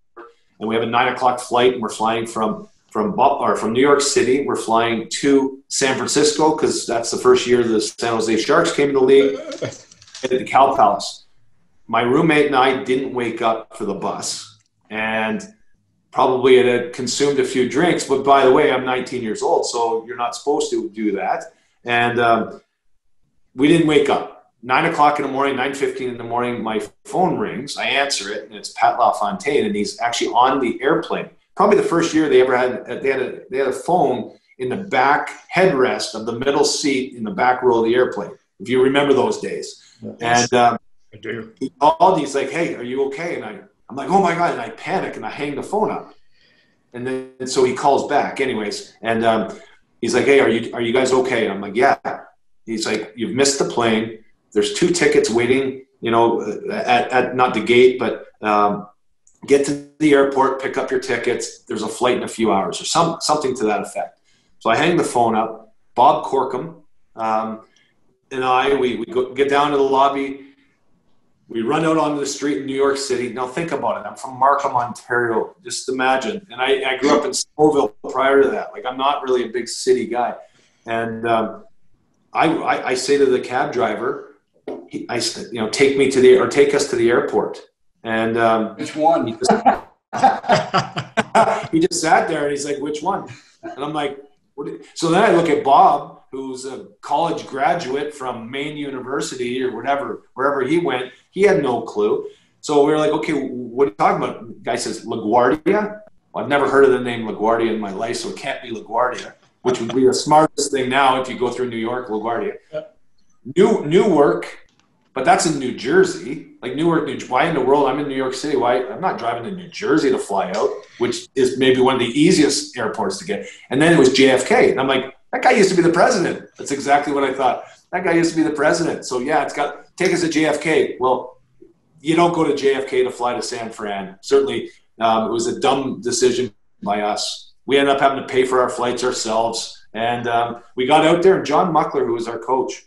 and we have a nine o'clock flight, and we're flying from from or from New York City. We're flying to San Francisco because that's the first year the San Jose Sharks came in the league at the Cow Palace. My roommate and I didn't wake up for the bus, and probably had consumed a few drinks. But by the way, I'm 19 years old, so you're not supposed to do that. And um, we didn't wake up. Nine o'clock in the morning, nine fifteen in the morning, my phone rings. I answer it, and it's Pat LaFontaine, and he's actually on the airplane. Probably the first year they ever had. They had a, they had a phone in the back headrest of the middle seat in the back row of the airplane. If you remember those days, yes. and um, I do. He called. He's like, "Hey, are you okay?" And I, I'm like, "Oh my god!" And I panic and I hang the phone up. And then and so he calls back, anyways, and um, He's like, hey, are you are you guys okay? And I'm like, yeah. He's like, you've missed the plane. There's two tickets waiting, you know, at, at not the gate, but um, get to the airport, pick up your tickets. There's a flight in a few hours or some something to that effect. So I hang the phone up. Bob Corkum um, and I, we, we go, get down to the lobby we run out onto the street in New York City. Now think about it. I'm from Markham, Ontario. Just imagine. And I, I grew up in Stouffville prior to that. Like I'm not really a big city guy. And um, I, I, I, say to the cab driver, he, I, you know, take me to the or take us to the airport. And um, which one? He just, he just sat there and he's like, which one? And I'm like, so then I look at Bob, who's a college graduate from Maine University or whatever, wherever he went he had no clue. So we were like, okay, what are you talking about? The guy says LaGuardia. Well, I've never heard of the name LaGuardia in my life, so it can't be LaGuardia, which would be the smartest thing now if you go through New York, LaGuardia. Yep. New Newark, but that's in New Jersey. Like Newark, New, why in the world? I'm in New York City. Why I'm not driving to New Jersey to fly out, which is maybe one of the easiest airports to get. And then it was JFK, and I'm like, that guy used to be the president. That's exactly what I thought. That guy used to be the president. So yeah, it's got take us to JFK. Well, you don't go to JFK to fly to San Fran. Certainly, um, it was a dumb decision by us. We ended up having to pay for our flights ourselves. And um, we got out there, and John Muckler, who was our coach,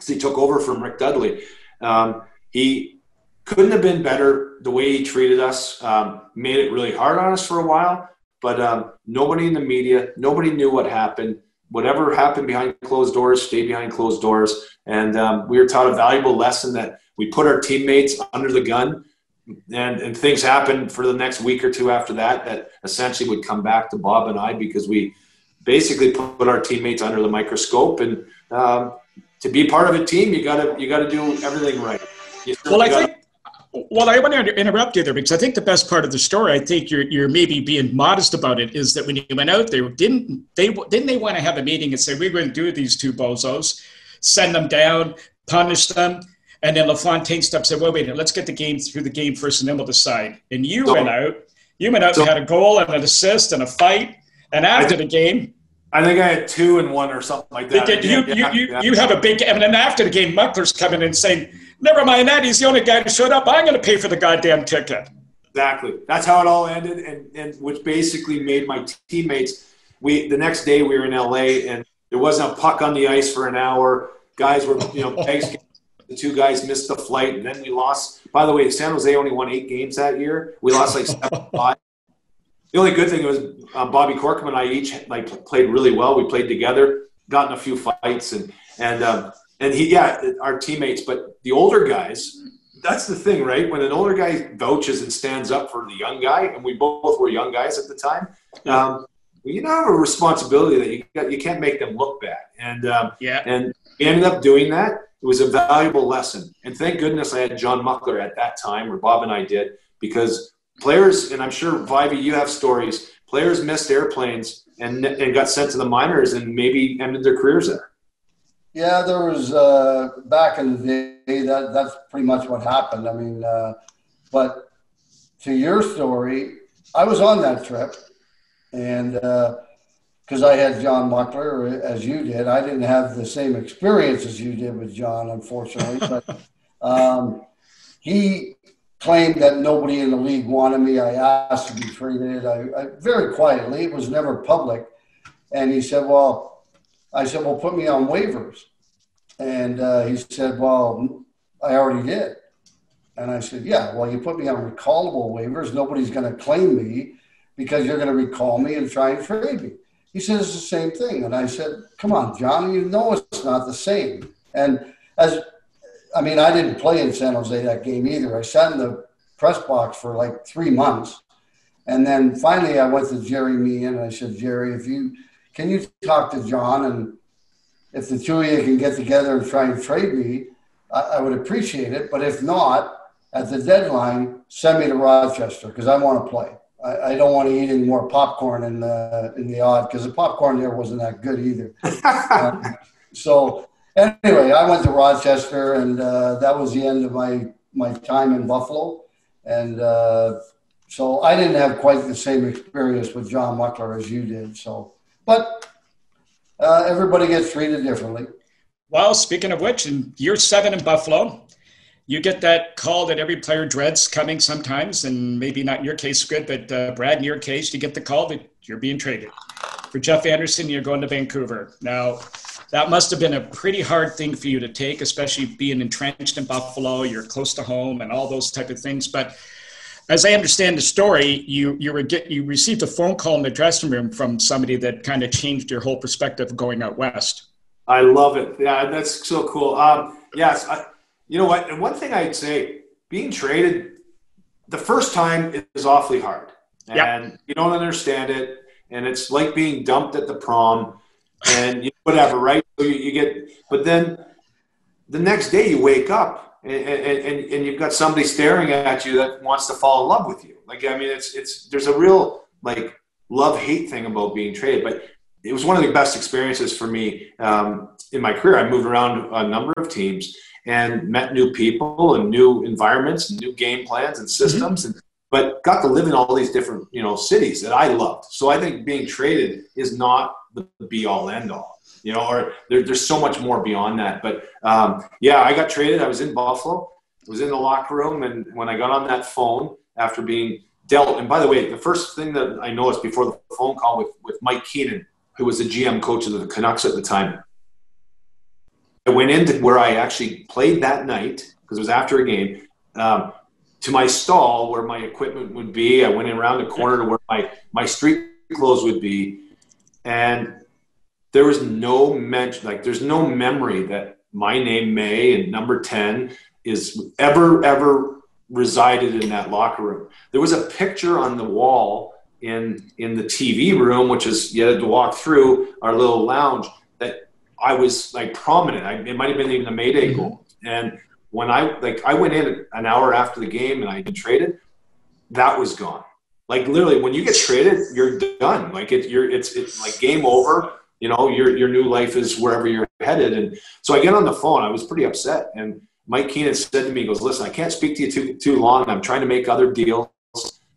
because he took over from Rick Dudley, um, he couldn't have been better the way he treated us. Um, made it really hard on us for a while, but um, nobody in the media, nobody knew what happened whatever happened behind closed doors stayed behind closed doors. And um, we were taught a valuable lesson that we put our teammates under the gun. And, and things happened for the next week or two after that that essentially would come back to Bob and I because we basically put our teammates under the microscope. And um, to be part of a team, you gotta you gotta do everything right. well, I think well, I want to interrupt you there because I think the best part of the story, I think you're you're maybe being modest about it, is that when you went out there, didn't they didn't they want to have a meeting and say we're going to do these two bozos, send them down, punish them, and then LaFontaine steps said, well, wait, let's get the game through the game first, and then we'll decide. And you so, went out, you went out so, and had a goal and an assist and a fight, and after the game. I think I had two and one or something like that. Did, you, yeah, you, yeah. you, you have a big, and then after the game, Muckler's coming in saying, Never mind that. He's the only guy who showed up. I'm going to pay for the goddamn ticket. Exactly. That's how it all ended, and, and which basically made my teammates. We the next day we were in LA, and there wasn't a puck on the ice for an hour. Guys were, you know, the two guys missed the flight, and then we lost. By the way, San Jose only won eight games that year. We lost like seven five. The only good thing was um, Bobby Corkum and I each like played really well. We played together, got in a few fights, and and um, and he, yeah, our teammates, but the older guys, that's the thing, right? When an older guy vouches and stands up for the young guy, and we both were young guys at the time, um, you know, have a responsibility that you got, you can't make them look bad. And um, yeah, and we ended up doing that. It was a valuable lesson, and thank goodness I had John Muckler at that time, or Bob and I did, because players, and I'm sure Vivey, you have stories. Players missed airplanes and and got sent to the minors, and maybe ended their careers there. Yeah, there was uh, back in the day that that's pretty much what happened. I mean, uh, but to your story, I was on that trip, and because uh, I had John Muckler as you did, I didn't have the same experience as you did with John, unfortunately. but um, he claimed that nobody in the league wanted me. I asked to be traded. I, I very quietly. It was never public, and he said, "Well." I said, well, put me on waivers. And uh, he said, well, I already did. And I said, yeah, well, you put me on recallable waivers. Nobody's going to claim me because you're going to recall me and try and trade me. He it's the same thing. And I said, come on, John, you know it's not the same. And as, I mean, I didn't play in San Jose that game either. I sat in the press box for like three months. And then finally I went to Gerry Meehan and I said, Gerry, if you, can you talk to John and if the two of you can get together and try and trade me, I, I would appreciate it. But if not, at the deadline, send me to Rochester because I want to play. I, I, don't want to eat any more popcorn in the in the Aud because the popcorn there wasn't that good either. um, so anyway, I went to Rochester, and uh, that was the end of my my time in Buffalo. And uh, so I didn't have quite the same experience with John Muckler as you did. So, but uh, everybody gets treated differently. Well, speaking of which, in year seven in Buffalo, you get that call that every player dreads coming sometimes, and maybe not in your case, good, but uh, Brad, in your case, you get the call that you're being traded. For Geoff Sanderson, you're going to Vancouver. Now, that must have been a pretty hard thing for you to take, especially being entrenched in Buffalo. You're close to home and all those type of things. But as I understand the story, you you, were get, you received a phone call in the dressing room from somebody that kind of changed your whole perspective going out west. I love it. Yeah, that's so cool. Um, yes, I, you know what? And one thing I'd say, being traded the first time is awfully hard, and yep. you don't understand it, and it's like being dumped at the prom, and you, whatever, right? So you, you, get, but then the next day you wake up, and, and, and you've got somebody staring at you that wants to fall in love with you. Like I mean, it's it's there's a real like love hate thing about being traded, but it was one of the best experiences for me um, in my career. I moved around a number of teams and met new people and new environments and new game plans and mm-hmm. systems mm-hmm. and but got to live in all these different you know cities that I loved. So I think being traded is not the be all end all, you know, or there, there's so much more beyond that. But um, yeah, I got traded. I was in Buffalo, I was in the locker room, and when I got on that phone after being dealt, and by the way, the first thing that I noticed before the phone call with with Mike Keenan, who was the GM coach of the Canucks at the time, I went into where I actually played that night because it was after a game. Um, to my stall where my equipment would be. I went around the corner to where my, my street clothes would be. And there was no mention, like, there's no memory that my name, May, and number 10 is ever, ever resided in that locker room. There was a picture on the wall in, in the TV room, which is you had to walk through our little lounge that I was like prominent. I, it might have been even a Mayday mm-hmm. goal. And when I like I went in an hour after the game and i had traded, that was gone. Like literally, when you get traded, you're done. Like it, you're it's it's like game over. You know, your your new life is wherever you're headed. And so I get on the phone. I was pretty upset. And Mike Keenan said to me, he "Goes, listen, I can't speak to you too too long. I'm trying to make other deals,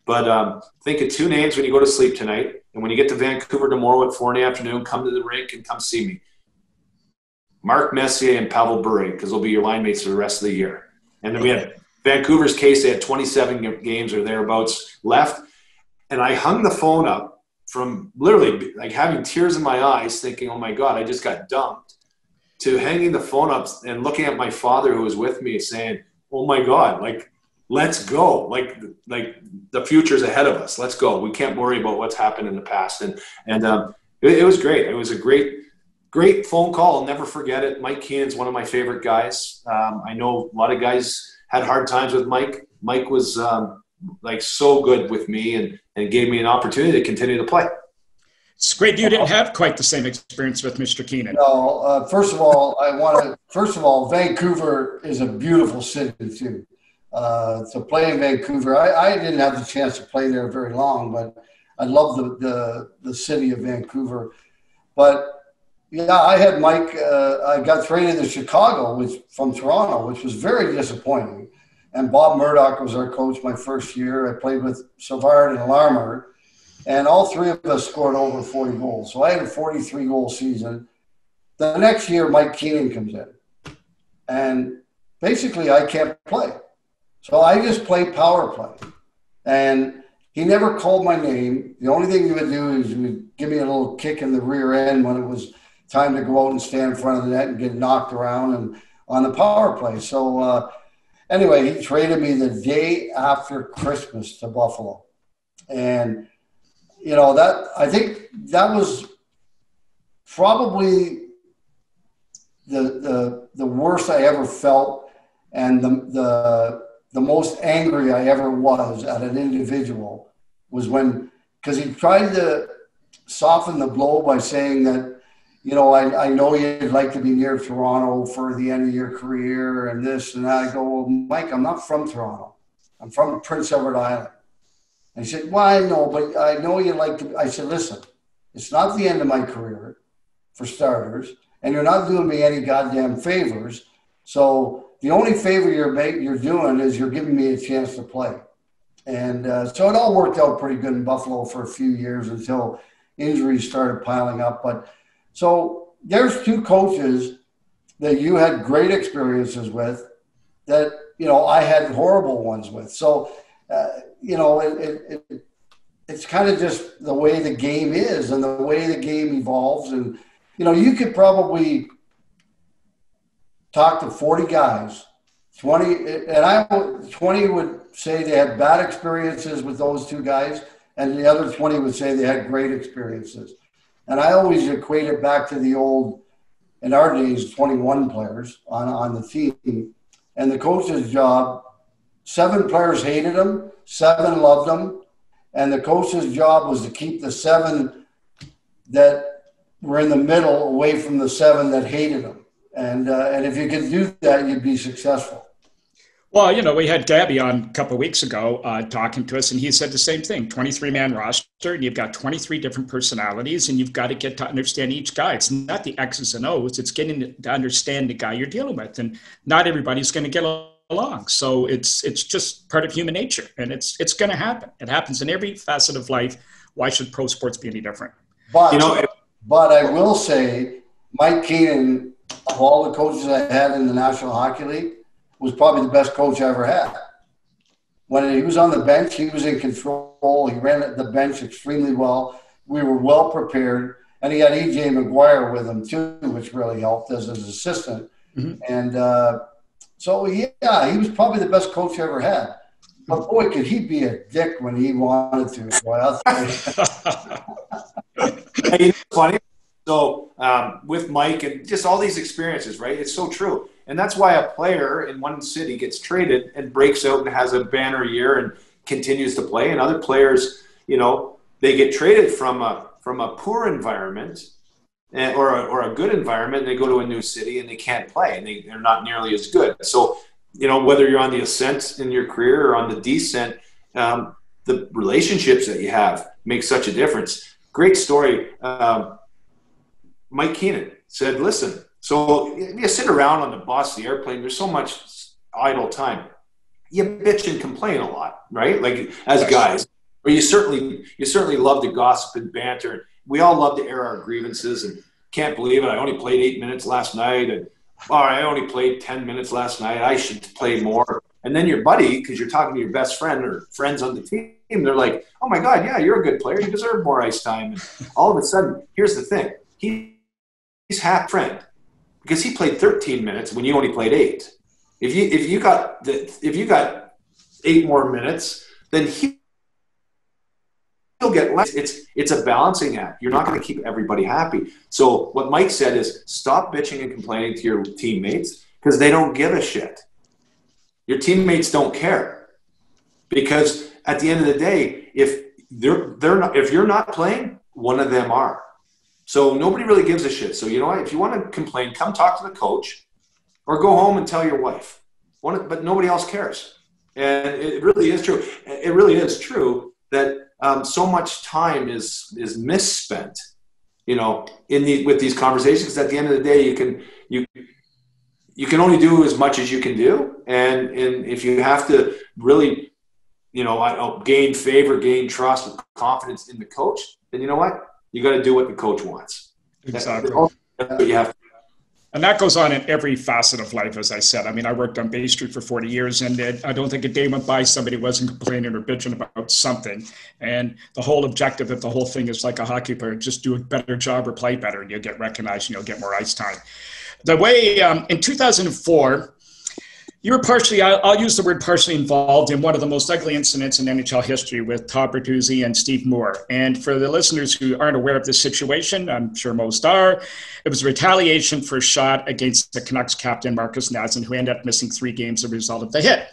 but um, think of two names when you go to sleep tonight. And when you get to Vancouver tomorrow at four in the afternoon, come to the rink and come see me." Mark Messier and Pavel Bure, because they'll be your line mates for the rest of the year. And then we had Vancouver's case, they had 27 games or thereabouts left. And I hung the phone up from literally like having tears in my eyes, thinking, oh my God, I just got dumped, to hanging the phone up and looking at my father who was with me saying, oh my God, like, let's go. Like, like the future's ahead of us. Let's go. We can't worry about what's happened in the past. And, and um, it, it was great. It was a great, great phone call. I'll never forget it. Mike Keenan's one of my favorite guys. Um, I know a lot of guys had hard times with Mike. Mike was um, like so good with me and, and gave me an opportunity to continue to play. It's great you didn't have quite the same experience with Mr. Keenan. No, uh, first of all, I want to. First of all, Vancouver is a beautiful city too. Uh, to play in Vancouver, I, I, didn't have the chance to play there very long, but I love the, the the city of Vancouver. But yeah, I had Mike. Uh, I got traded to Chicago, which from Toronto, which was very disappointing. And Bob Murdoch was our coach my first year. I played with Savard and Larmer, and all three of us scored over 40 goals. So I had a 43 goal season. The next year, Mike Keenan comes in, and basically I can't play. So I just played power play, and he never called my name. The only thing he would do is he would give me a little kick in the rear end when it was time to go out and stand in front of the net and get knocked around and on the power play. So uh, anyway, he traded me the day after Christmas to Buffalo, and you know that I think that was probably the the the worst I ever felt, and the the the most angry I ever was at an individual was when because he tried to soften the blow by saying that you know I, I know you'd like to be near Toronto for the end of your career and this and that. I go, well, Mike, I'm not from Toronto. I'm from Prince Edward Island. And he said, Well, I know, but I know you like to. I said, Listen, it's not the end of my career, for starters, and you're not doing me any goddamn favors. So the only favor you're you're doing is you're giving me a chance to play. And uh, so it all worked out pretty good in Buffalo for a few years until injuries started piling up. But so there's two coaches that you had great experiences with that, you know, I had horrible ones with. So, uh, you know, it, it, it, it's kind of just the way the game is and the way the game evolves. And, you know, you could probably talk to 40 guys, 20, and I 20 would say they had bad experiences with those two guys, and the other 20 would say they had great experiences. And I always equate it back to the old, in our days, 21 players on, on the team. And the coach's job, seven players hated him, seven loved him. And the coach's job was to keep the seven that were in the middle away from the seven that hated him. And, uh, and if you could do that, you'd be successful. Well, you know, we had Gabby on a couple of weeks ago uh, talking to us, and he said the same thing 23 man roster, and you've got 23 different personalities, and you've got to get to understand each guy. It's not the X's and O's, it's getting to understand the guy you're dealing with. And not everybody's going to get along. So it's it's just part of human nature, and it's it's going to happen. It happens in every facet of life. Why should pro sports be any different? But, you know, but I will say, Mike Keenan, of all the coaches I had in the National Hockey League, was probably the best coach I ever had. When he was on the bench, he was in control. He ran the bench extremely well. We were well prepared, and he had EJ McGuire with him too, which really helped as his assistant. Mm-hmm. And uh, so, yeah, he was probably the best coach I ever had. But boy, could he be a dick when he wanted to. Boy, I'll tell you. hey, funny. So um, with Mike and just all these experiences, right? It's so true. And that's why a player in one city gets traded and breaks out and has a banner year and continues to play. And other players, you know, they get traded from a from a poor environment eh, or a, or a good environment. And they go to a new city and they can't play and they, they're not nearly as good. So, you know, whether you're on the ascent in your career or on the descent, um, the relationships that you have make such a difference. Great story. Um, Mike Keenan said, listen, so you sit around on the bus, the airplane, there's so much idle time. You bitch and complain a lot, right? Like as guys. Or you certainly you certainly love to gossip and banter. We all love to air our grievances and can't believe it. I only played eight minutes last night and oh, I only played 10 minutes last night. I should play more. And then your buddy, because you're talking to your best friend or friends on the team, they're like, oh my God, yeah, you're a good player. You deserve more ice time. And all of a sudden, here's the thing. He, he's half friend because he played 13 minutes when you only played eight. If you if you got the, if you got eight more minutes, then he will get less. It's it's a balancing act. You're not going to keep everybody happy. So what Mike said is stop bitching and complaining to your teammates because they don't give a shit. Your teammates don't care because at the end of the day, if they're they're not if you're not playing, one of them are. So nobody really gives a shit. So you know what? If you want to complain, come talk to the coach, or go home and tell your wife. But nobody else cares, and it really is true. It really is true that um, so much time is is misspent. You know, in the with these conversations. At the end of the day, you can you you can only do as much as you can do, and and if you have to really, you know, gain favor, gain trust, confidence in the coach, then you know what you got to do what the coach wants. Exactly. That's what you have. And that goes on in every facet of life, as I said. I mean, I worked on Bay Street for 40 years, and it, I don't think a day went by somebody wasn't complaining or bitching about something. And the whole objective of the whole thing is like a hockey player just do a better job or play better, and you'll get recognized and you'll get more ice time. The way um, in 2004, you were partially, I'll, use the word partially involved in one of the most ugly incidents in NHL history with Todd Bertuzzi and Steve Moore. And for the listeners who aren't aware of this situation, I'm sure most are, it was retaliation for a shot against the Canucks captain, Marcus Naslund, who ended up missing three games as a result of the hit.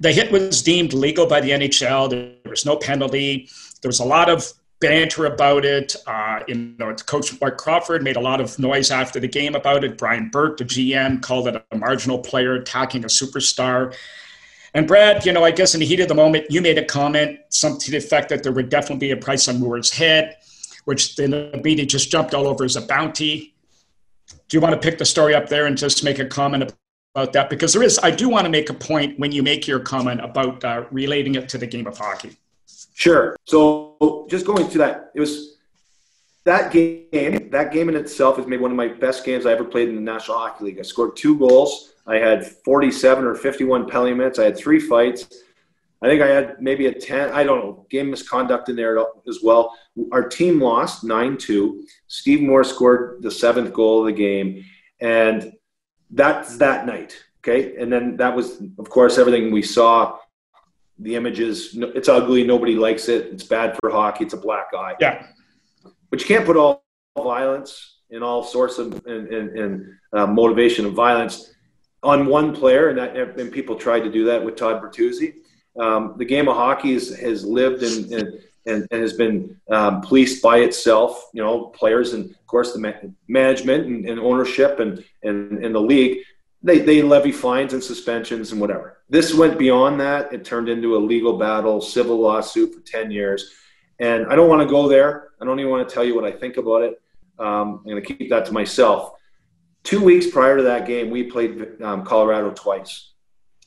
The hit was deemed legal by the NHL. There was no penalty. There was a lot of banter about it. Uh, you know, Coach Marc Crawford made a lot of noise after the game about it. Brian Burke, the GM, called it a marginal player attacking a superstar. And Brad, you know, I guess in the heat of the moment, you made a comment, something to the effect that there would definitely be a price on Moore's head, which then the media just jumped all over as a bounty. Do you want to pick the story up there and just make a comment about that? Because there is, I do want to make a point when you make your comment about uh, relating it to the game of hockey. Sure. So just going to that, it was that game. That game in itself is maybe one of my best games I ever played in the National Hockey League. I scored two goals. I had 47 or 51 penalty minutes. I had three fights. I think I had maybe a 10, I don't know, game misconduct in there as well. Our team lost 9 2. Steve Moore scored the seventh goal of the game. And that's that night. Okay. And then that was, of course, everything we saw the images. It's ugly. Nobody likes it. It's bad for hockey. It's a black eye. Yeah. But you can't put all violence and all sorts of and, and, and uh, motivation of violence on one player, and that and people tried to do that with Todd Bertuzzi. Um, the game of hockey is, has lived and, and, and, has been um, policed by itself. You know, players and of course the ma- management and, and, ownership and, and, and the league they, they levy fines and suspensions and whatever. This went beyond that. It turned into a legal battle, civil lawsuit for 10 years. And I don't want to go there. I don't even want to tell you what I think about it. Um, I'm going to keep that to myself. Two weeks prior to that game, we played um, Colorado twice.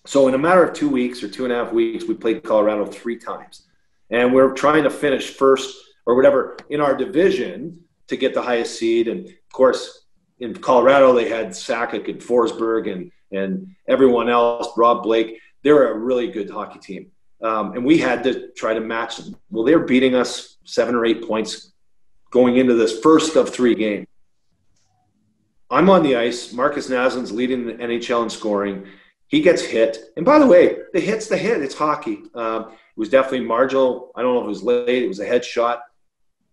So in a matter of two weeks or two and a half weeks, we played Colorado three times. And we're trying to finish first or whatever in our division to get the highest seed. And of course, in Colorado, they had Sakic and Forsberg and and everyone else, Rob Blake. They're a really good hockey team, um, and we had to try to match them. Well, they're beating us seven or eight points going into this first of three games. I'm on the ice. Marcus Naslund's leading the NHL in scoring. He gets hit, and by the way, the hit's the hit. It's hockey. Um, it was definitely marginal. I don't know if it was late. It was a headshot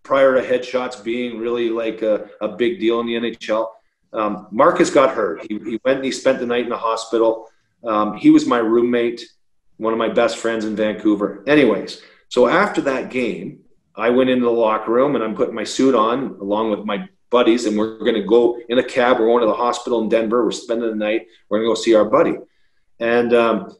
prior to headshots being really like a, a big deal in the NHL. Um, Marcus got hurt. He, he, went and he spent the night in the hospital. Um, he was my roommate, one of my best friends in Vancouver. Anyways, so after that game, I went into the locker room and I'm putting my suit on along with my buddies, and we're going to go in a cab. We're going to the hospital in Denver. We're spending the night. We're going to go see our buddy. And um,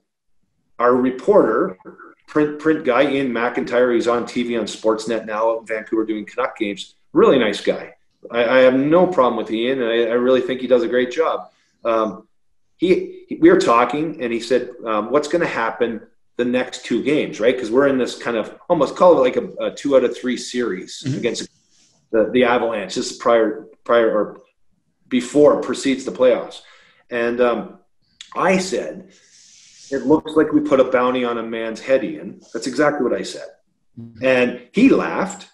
our reporter print print guy Iain MacIntyre. He's on TV on Sportsnet now in Vancouver doing Canuck games. Really nice guy. I, I have no problem with Ian, and I, I, really think he does a great job. Um, he, he, we were talking, and he said, um, "What's going to happen the next two games, right? Because we're in this kind of almost call it like a, a two out of three series mm-hmm. against the, the Avalanche. This is prior prior or before precedes the playoffs." And um, I said, it looks like we put a bounty on a man's head, Ian. That's exactly what I said. Mm-hmm. And he laughed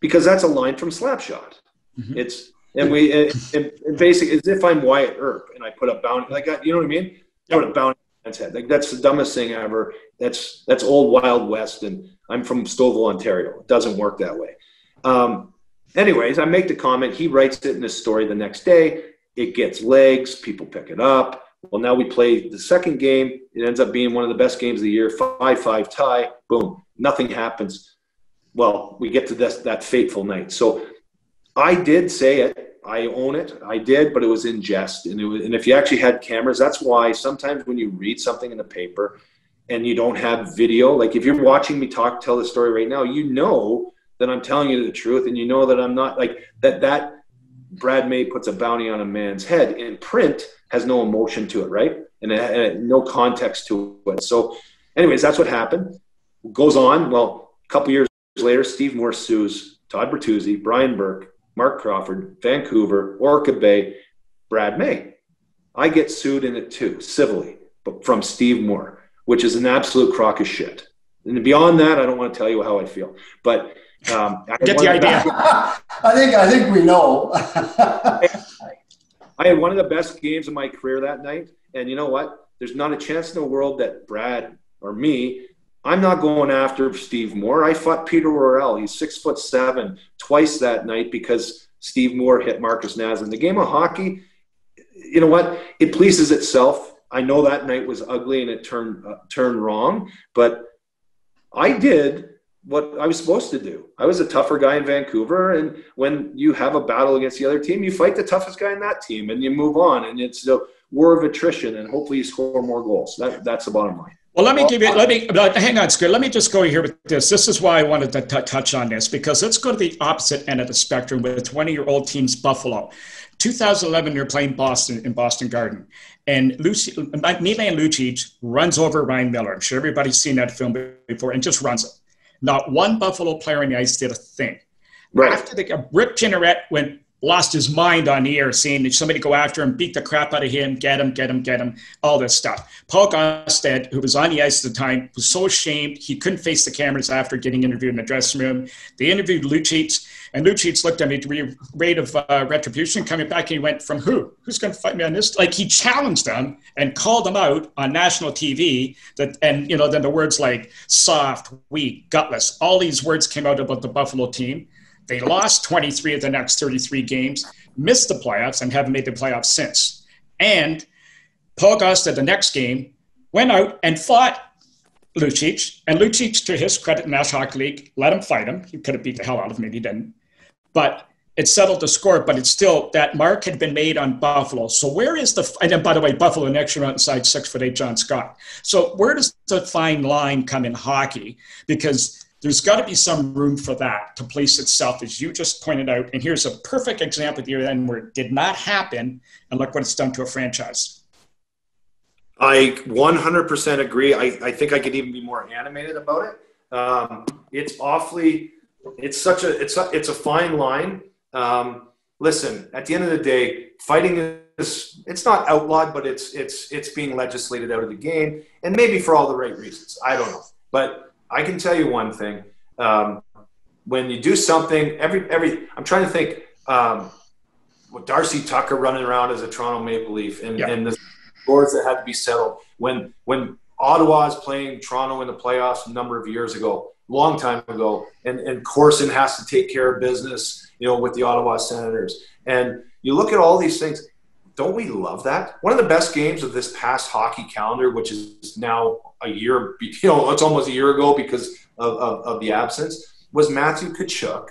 because that's a line from Slapshot. Mm-hmm. It's and we and, and, basically as if I'm Wyatt Earp and I put a bounty like you know what I mean? Put a bounty on man's head. Like that's the dumbest thing ever. That's that's old Wild West, and I'm from Stouffville, Ontario. It doesn't work that way. Um, anyways, I make the comment. He writes it in his story the next day. It gets legs. People pick it up. Well, now we play the second game. It ends up being one of the best games of the year. Five five tie. Boom. Nothing happens. Well, we get to this that fateful night. So I did say it. I own it. I did, but it was in jest. And, was, and if you actually had cameras, that's why sometimes when you read something in the paper and you don't have video, like if you're watching me talk, tell the story right now, you know that I'm telling you the truth, and you know that I'm not like that. That Brad May puts a bounty on a man's head. In print, has no emotion to it, right? And, it, and it, no context to it. So, anyways, that's what happened. Goes on. Well, a couple years later, Steve Moore sues Todd Bertuzzi, Brian Burke, Marc Crawford, Vancouver, Orca Bay. Brad May. I get sued in it too, civilly, but from Steve Moore, which is an absolute crock of shit. And beyond that, I don't want to tell you how I feel. But um, I get the idea. I think I think we know. I had one of the best games of my career that night, and you know what? There's not a chance in the world that Brad or me. I'm not going after Steve Moore. I fought Peter Worrell. He's six foot seven, twice that night because Steve Moore hit Marcus Naz. In the game of hockey, you know what? It pleases itself. I know that night was ugly and it turned uh, turned wrong, but I did what I was supposed to do. I was a tougher guy in Vancouver, and when you have a battle against the other team, you fight the toughest guy in that team, and you move on. And it's a war of attrition, and hopefully you score more goals. That, that's the bottom line. Well, let me give you, let me, hang on, Scott. Let me just go here with this. This is why I wanted to t- touch on this because let's go to the opposite end of the spectrum with 20 year old teams, Buffalo. 2011, they're playing Boston in Boston Garden. And Lucy, uh, Milan Lucic runs over Ryan Miller. I'm sure everybody's seen that film before and just runs it. Not one Buffalo player in the ice did a thing. Right. After the Rick Jeanneret went lost his mind on the air, seeing somebody go after him, beat the crap out of him, get him, get him, get him, all this stuff. Paul Gaustad, who was on the ice at the time, was so ashamed he couldn't face the cameras after getting interviewed in the dressing room. They interviewed Lucic, and Lucic looked at me rate of uh, retribution coming back, and he went, "From who? Who's going to fight me on this?" Like he challenged them and called them out on national TV. That and you know then the words like soft, weak, gutless, all these words came out about the Buffalo team. They lost 23 of the next 33 games, missed the playoffs, and haven't made the playoffs since. And Paul Gaustad, the next game, went out and fought Lucic. And Lucic, to his credit in National Hockey League, let him fight him. He could have beat the hell out of him, he didn't. But it settled the score, but it's still that mark had been made on Buffalo. So where is the and then by the way, Buffalo next year outside six foot eight John Scott. So where does the fine line come in hockey? Because there's got to be some room for that to place itself, as you just pointed out. And here's a perfect example here then where it did not happen, and look what it's done to a franchise. I 100% agree. I, I think I could even be more animated about it. Um, it's awfully, it's such a, it's a, it's a fine line. Um, listen, at the end of the day, fighting is, it's not outlawed, but it's, it's, it's being legislated out of the game, and maybe for all the right reasons. I don't know, but I can tell you one thing. Um, when you do something, every every I'm trying to think. Um, with Darcy Tucker running around as a Toronto Maple Leaf, and, yeah. and the scores that had to be settled when when Ottawa is playing Toronto in the playoffs a number of years ago, long time ago, and and Corson has to take care of business, you know, with the Ottawa Senators, and you look at all these things. Don't we love that? One of the best games of this past hockey calendar, which is now a year, you know, it's almost a year ago because of, of, of the absence, was Matthew Tkachuk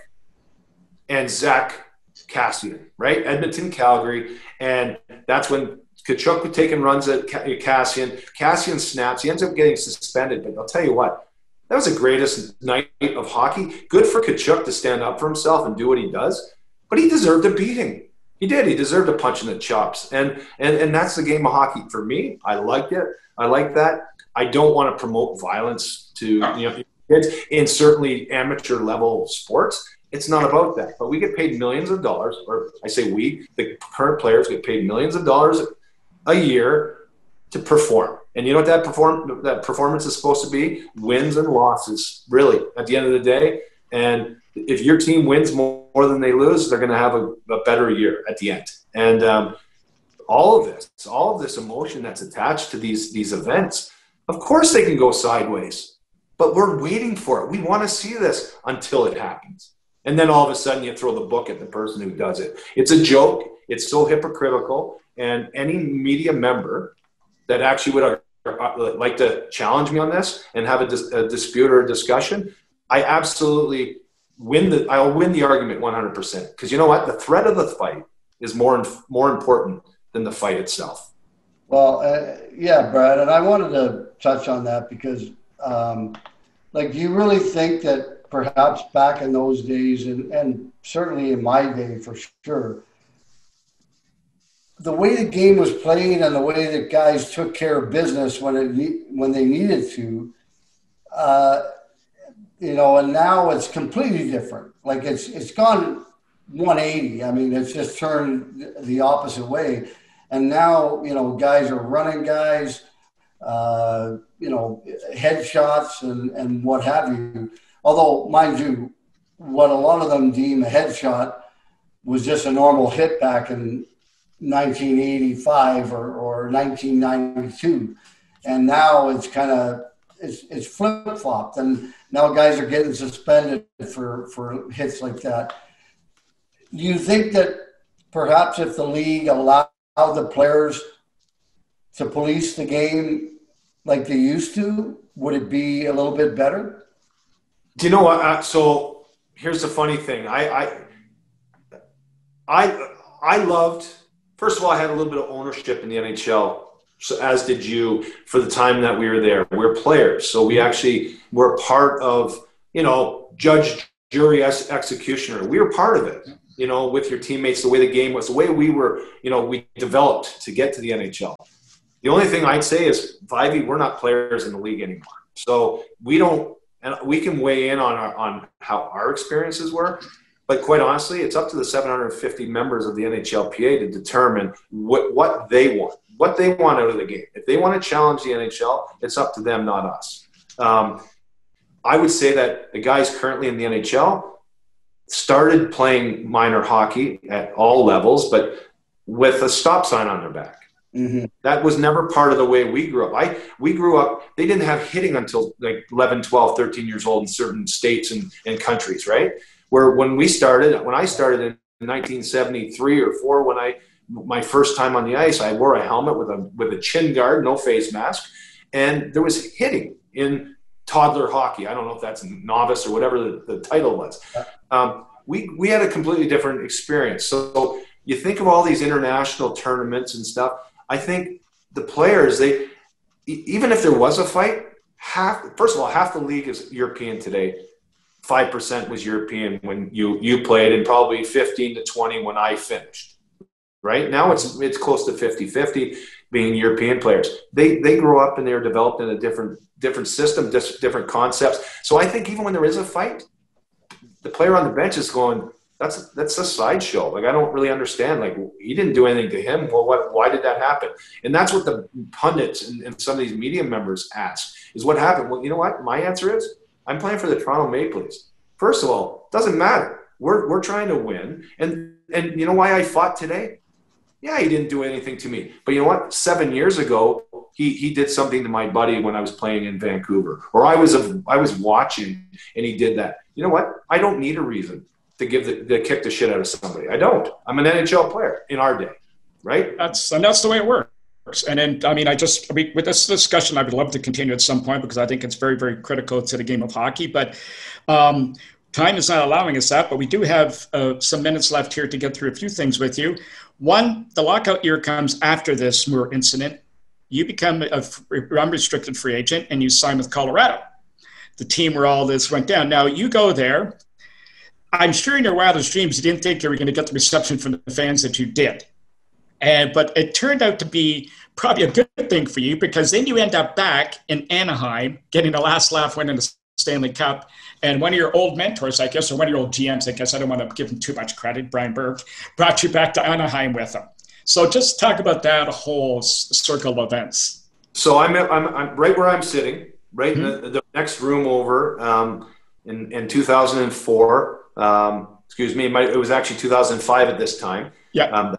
and Zack Kassian, right? Edmonton, Calgary. And that's when Tkachuk was taking runs at Kassian. Kassian snaps. He ends up getting suspended. But I'll tell you what, that was the greatest night of hockey. Good for Tkachuk to stand up for himself and do what he does. But he deserved a beating. He did. He deserved a punch in the chops. And, and, and that's the game of hockey for me. I liked it. I like that. I don't want to promote violence to you know kids in certainly amateur level sports. It's not about that. But we get paid millions of dollars, or I say we, the current players get paid millions of dollars a year to perform. And you know what that perform that performance is supposed to be? Wins and losses, really, at the end of the day. And if your team wins more, than they lose, they're going to have a, a, better year at the end. And um, all of this, all of this emotion that's attached to these these events, of course they can go sideways, but we're waiting for it. We want to see this until it happens. And then all of a sudden you throw the book at the person who does it. It's a joke. It's so hypocritical. And any media member that actually would uh, like to challenge me on this and have a, dis- a dispute or a discussion, I absolutely win the. I'll win the argument 100% because you know what? The threat of the fight is more more important than the fight itself. Well, uh, yeah, Brad, and I wanted to touch on that because, um, like, do you really think that perhaps back in those days, and, and certainly in my day for sure, the way the game was played and the way that guys took care of business when it when they needed to, uh, you know, and now it's completely different. Like it's it's gone 180. I mean, it's just turned the opposite way. And now, you know, guys are running guys, uh, you know, headshots and, and what have you. Although, mind you, what a lot of them deem a headshot was just a normal hit back in 1985 or, or 1992. And now it's kind of it's, it's flip flopped, and now guys are getting suspended for for hits like that. Do you think that perhaps if the league allowed the players to police the game like they used to, would it be a little bit better? Do you know what? Uh, so here's the funny thing. I, I, I, I loved. First of all, I had a little bit of ownership in the NHL so as did you for the time that we were there. We're players, so we actually were part of, you know, judge, jury, executioner. We were part of it, you know, with your teammates, the way the game was, the way we were, you know, we developed to get to the NHL. The only thing I'd say is, Vivey, we're not players in the league anymore. So we don't, and we can weigh in on our, on how our experiences were. But quite honestly, it's up to the 750 members of the NHLPA to determine what, what they want what they want out of the game. If they want to challenge the NHL, it's up to them, not us. Um, I would say that the guys currently in the NHL started playing minor hockey at all levels, but with a stop sign on their back. Mm-hmm. That was never part of the way we grew up. I we grew up. They didn't have hitting until like 11, 12, 13 years old in certain states and, and countries, right? Where when we started, when I started in 1973 or four, when I my first time on the ice, I wore a helmet with a with a chin guard, no face mask, and there was hitting in toddler hockey. I don't know if that's novice or whatever the, the title was. Um, we we had a completely different experience. So you think of all these international tournaments and stuff. I think the players they even if there was a fight, half first of all half the league is European today. Five percent was European when you you played, and probably fifteen to twenty when I finished right? Now it's it's close to 50-50 being European players. They they grow up and they're developed in a different different system, different concepts. So I think even when there is a fight, the player on the bench is going, that's that's a sideshow. Like I don't really understand. Like he didn't do anything to him. Well, what? Why did that happen? And that's what the pundits and, and some of these media members ask: is what happened? Well, you know what? My answer is I'm playing for the Toronto Maple Leafs. First of all, doesn't matter. We're we're trying to win, and and you know why I fought today? Yeah, he didn't do anything to me. But you know what? Seven years ago, he, he did something to my buddy when I was playing in Vancouver, or I was a, I was watching and he did that. You know what? I don't need a reason to give the, the kick the shit out of somebody. I don't. I'm an NHL player in our day, right? That's and that's the way it works. And then, I mean, I just, I mean, with this discussion, I would love to continue at some point because I think it's very, very critical to the game of hockey. But um, time is not allowing us that. But we do have uh, some minutes left here to get through a few things with you. One, the lockout year comes after this Moore incident. You become a unrestricted free agent and you sign with Colorado, the team where all this went down. Now you go there. I'm sure in your wildest dreams you didn't think you were going to get the reception from the fans that you did. And, but it turned out to be probably a good thing for you because then you end up back in Anaheim getting the last laugh win in the Stanley Cup. And one of your old mentors, I guess, or one of your old GMs, I guess, I don't want to give him too much credit, Brian Burke, brought you back to Anaheim with him. So just talk about that whole circle of events. So I'm, I'm, I'm right where I'm sitting, right mm-hmm. in the, the, next room over um, in, in 2004. Um, excuse me, it was actually 2005 at this time. Yeah. Um,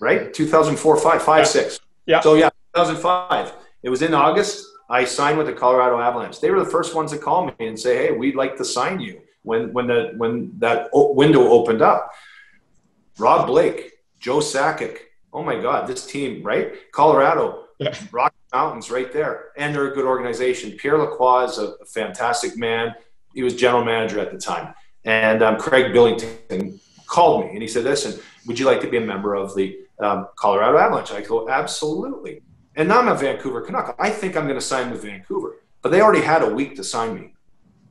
right? 2004, 5, 5 yeah. 6. Yeah. So yeah, 2005. It was in August. I signed with the Colorado Avalanche. They were the first ones to call me and say, "Hey, we'd like to sign you." When when the when that window opened up, Rob Blake, Joe Sakic. Oh my God, this team, right? Colorado, yeah. Rocky Mountains, right there, and they're a good organization. Pierre Lacroix is a, fantastic man. He was general manager at the time, and um, Craig Billington called me and he said, "Listen, would you like to be a member of the um, Colorado Avalanche?" I go, "Absolutely." And now I'm a Vancouver Canuck. I think I'm going to sign with Vancouver. But they already had a week to sign me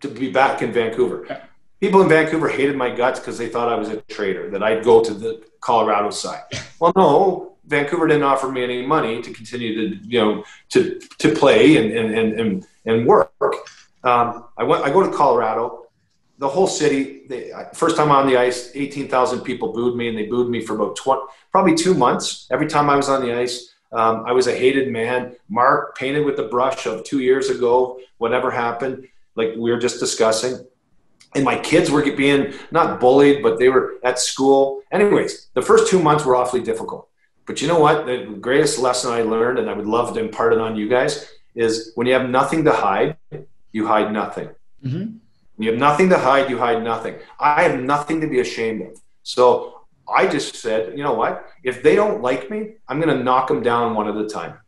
to be back in Vancouver. People in Vancouver hated my guts because they thought I was a traitor, that I'd go to the Colorado side. Well, no, Vancouver didn't offer me any money to continue to, you know, to, to play and, and, and, and, work. Um, I went, I go to Colorado. the whole city. They, first time on the ice, eighteen thousand people booed me, and they booed me for about 20, probably two months. Every time I was on the ice, um, I was a hated man. Mark painted with the brush of two years ago. Whatever happened, like we were just discussing and my kids were being not bullied, but they were at school. Anyways, the first two months were awfully difficult. But you know what? The greatest lesson I learned, and I would love to impart it on you guys, is when you have nothing to hide, you hide nothing. Mm-hmm. When you have nothing to hide, you hide nothing. I have nothing to be ashamed of. So I just said, you know what? If they don't like me, I'm going to knock them down one at a time.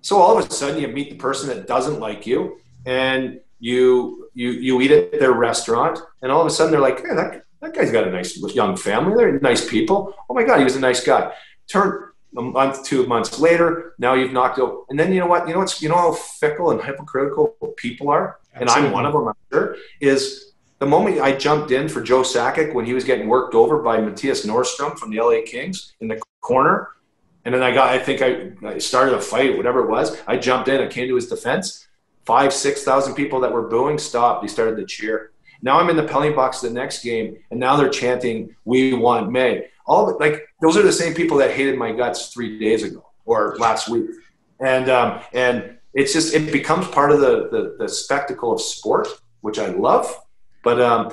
So all of a sudden, you meet the person that doesn't like you, and you you you eat at their restaurant, and all of a sudden they're like, hey, that that guy's got a nice young family. They're nice people. Oh my God, he was a nice guy. Turn a month, two months later, now you've knocked out. And then you know what? You know what's you know how fickle and hypocritical people are, Absolutely. and I'm one of them. I'm sure is the moment I jumped in for Joe Sakic when he was getting worked over by Mattias Nordstrom from the LA Kings in the corner. And then I got, I think I, I started a fight, whatever it was. I jumped in, I came to his defense five, 6,000 people that were booing stopped. They started to cheer. Now I'm in the penalty box the next game, and now they're chanting, We want May. All like those are the same people that hated my guts three days ago or last week. And, um, and it's just, it becomes part of the, the, the spectacle of sport, which I love. But um,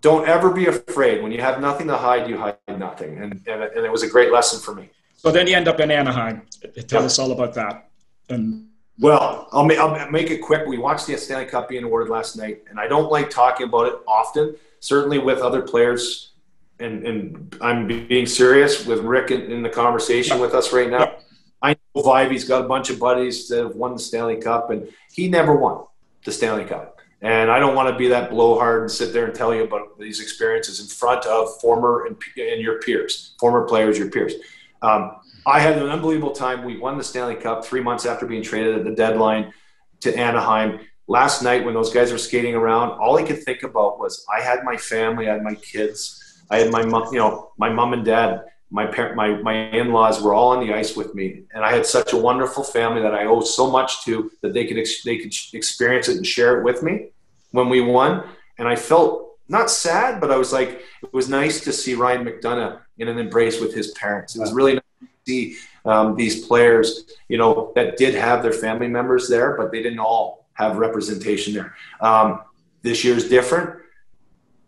don't ever be afraid. When you have nothing to hide, you hide nothing. And, and, and it was a great lesson for me. So then you end up in Anaheim. Tell yep. us all about that. And well, I'll make, I'll make it quick. We watched the Stanley Cup being awarded last night, and I don't like talking about it often, certainly with other players. And, and I'm being serious with Rick in, in the conversation with us right now. I know Vivey's got a bunch of buddies that have won the Stanley Cup, and he never won the Stanley Cup. And I don't want to be that blowhard and sit there and tell you about these experiences in front of former and, and your peers, former players, your peers. Um, I had an unbelievable time. We won the Stanley Cup three months after being traded at the deadline to Anaheim. Last night, when those guys were skating around, all I could think about was I had my family, I had my kids, I had my mom, you know, my mom and dad, my parent, my my in-laws were all on the ice with me, and I had such a wonderful family that I owe so much to that they could ex- they could experience it and share it with me when we won. And I felt not sad, but I was like, it was nice to see Ryan McDonagh in an embrace with his parents. It was really nice to see um, these players, you know, that did have their family members there, but they didn't all have representation there. Um, this year's different.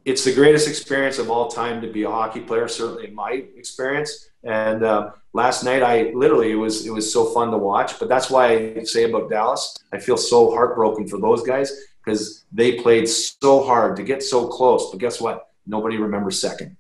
It's the greatest experience of all time to be a hockey player, certainly in my experience. And uh, last night, I literally it was it was so fun to watch. But that's why I say about Dallas, I feel so heartbroken for those guys because they played so hard to get so close. But guess what? Nobody remembers second.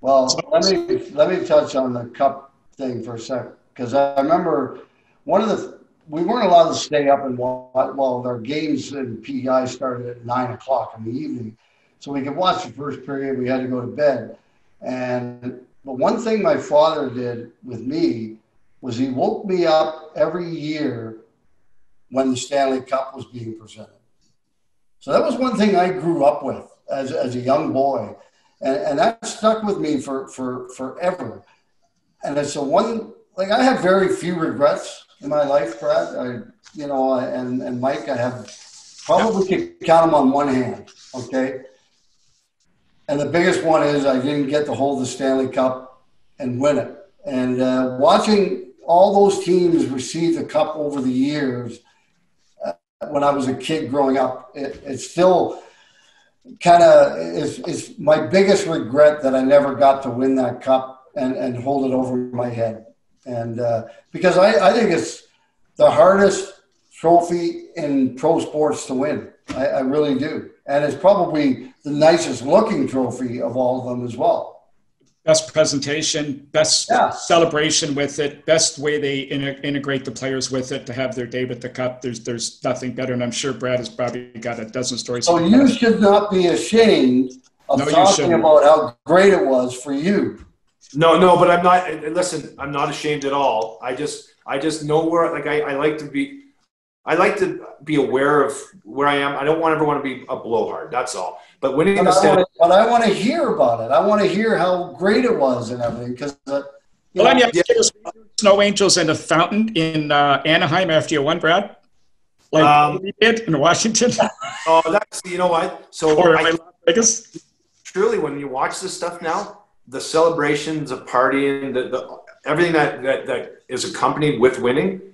Well, let me let me touch on the cup thing for a second because I remember one of the we weren't allowed to stay up and watch. Well, our games in PEI started at nine o'clock in the evening, so we could watch the first period. We had to go to bed, and but one thing my father did with me was he woke me up every year when the Stanley Cup was being presented. So that was one thing I grew up with as, as a young boy. And, and that stuck with me for, for forever and it's a one like I have very few regrets in my life, Brad. I, you know, and and Mike, I have probably could count them on one hand. Okay, and the biggest one is I didn't get to hold the Stanley Cup and win it. And uh, watching all those teams receive the cup over the years, uh, when I was a kid growing up, it, it's still kind of is, is my biggest regret that I never got to win that cup and, and hold it over my head. And uh, because I, I think it's the hardest trophy in pro sports to win. I, I really do. And it's probably the nicest looking trophy of all of them as well best presentation, best yeah. celebration with it, best way they in- integrate the players with it to have their day with the cup. There's there's nothing better, and I'm sure Brad has probably got a dozen stories. So you should not be ashamed of no, talking about how great it was for you. No, no, but I'm not. Listen, I'm not ashamed at all. I just, I just know where. Like, I, I like to be. I like to be aware of where I am. I don't want ever want to be a blowhard. That's all. But winning but the stand- but I want to hear about it. I want to hear how great it was and everything. Because uh, well, know, yeah. Snow Angels and a fountain in uh, Anaheim after you won, Brad. Like um, we did in Washington. oh, that's you know what. So I, I guess truly, when you watch this stuff now, the celebrations of partying, the, the everything that, that that is accompanied with winning,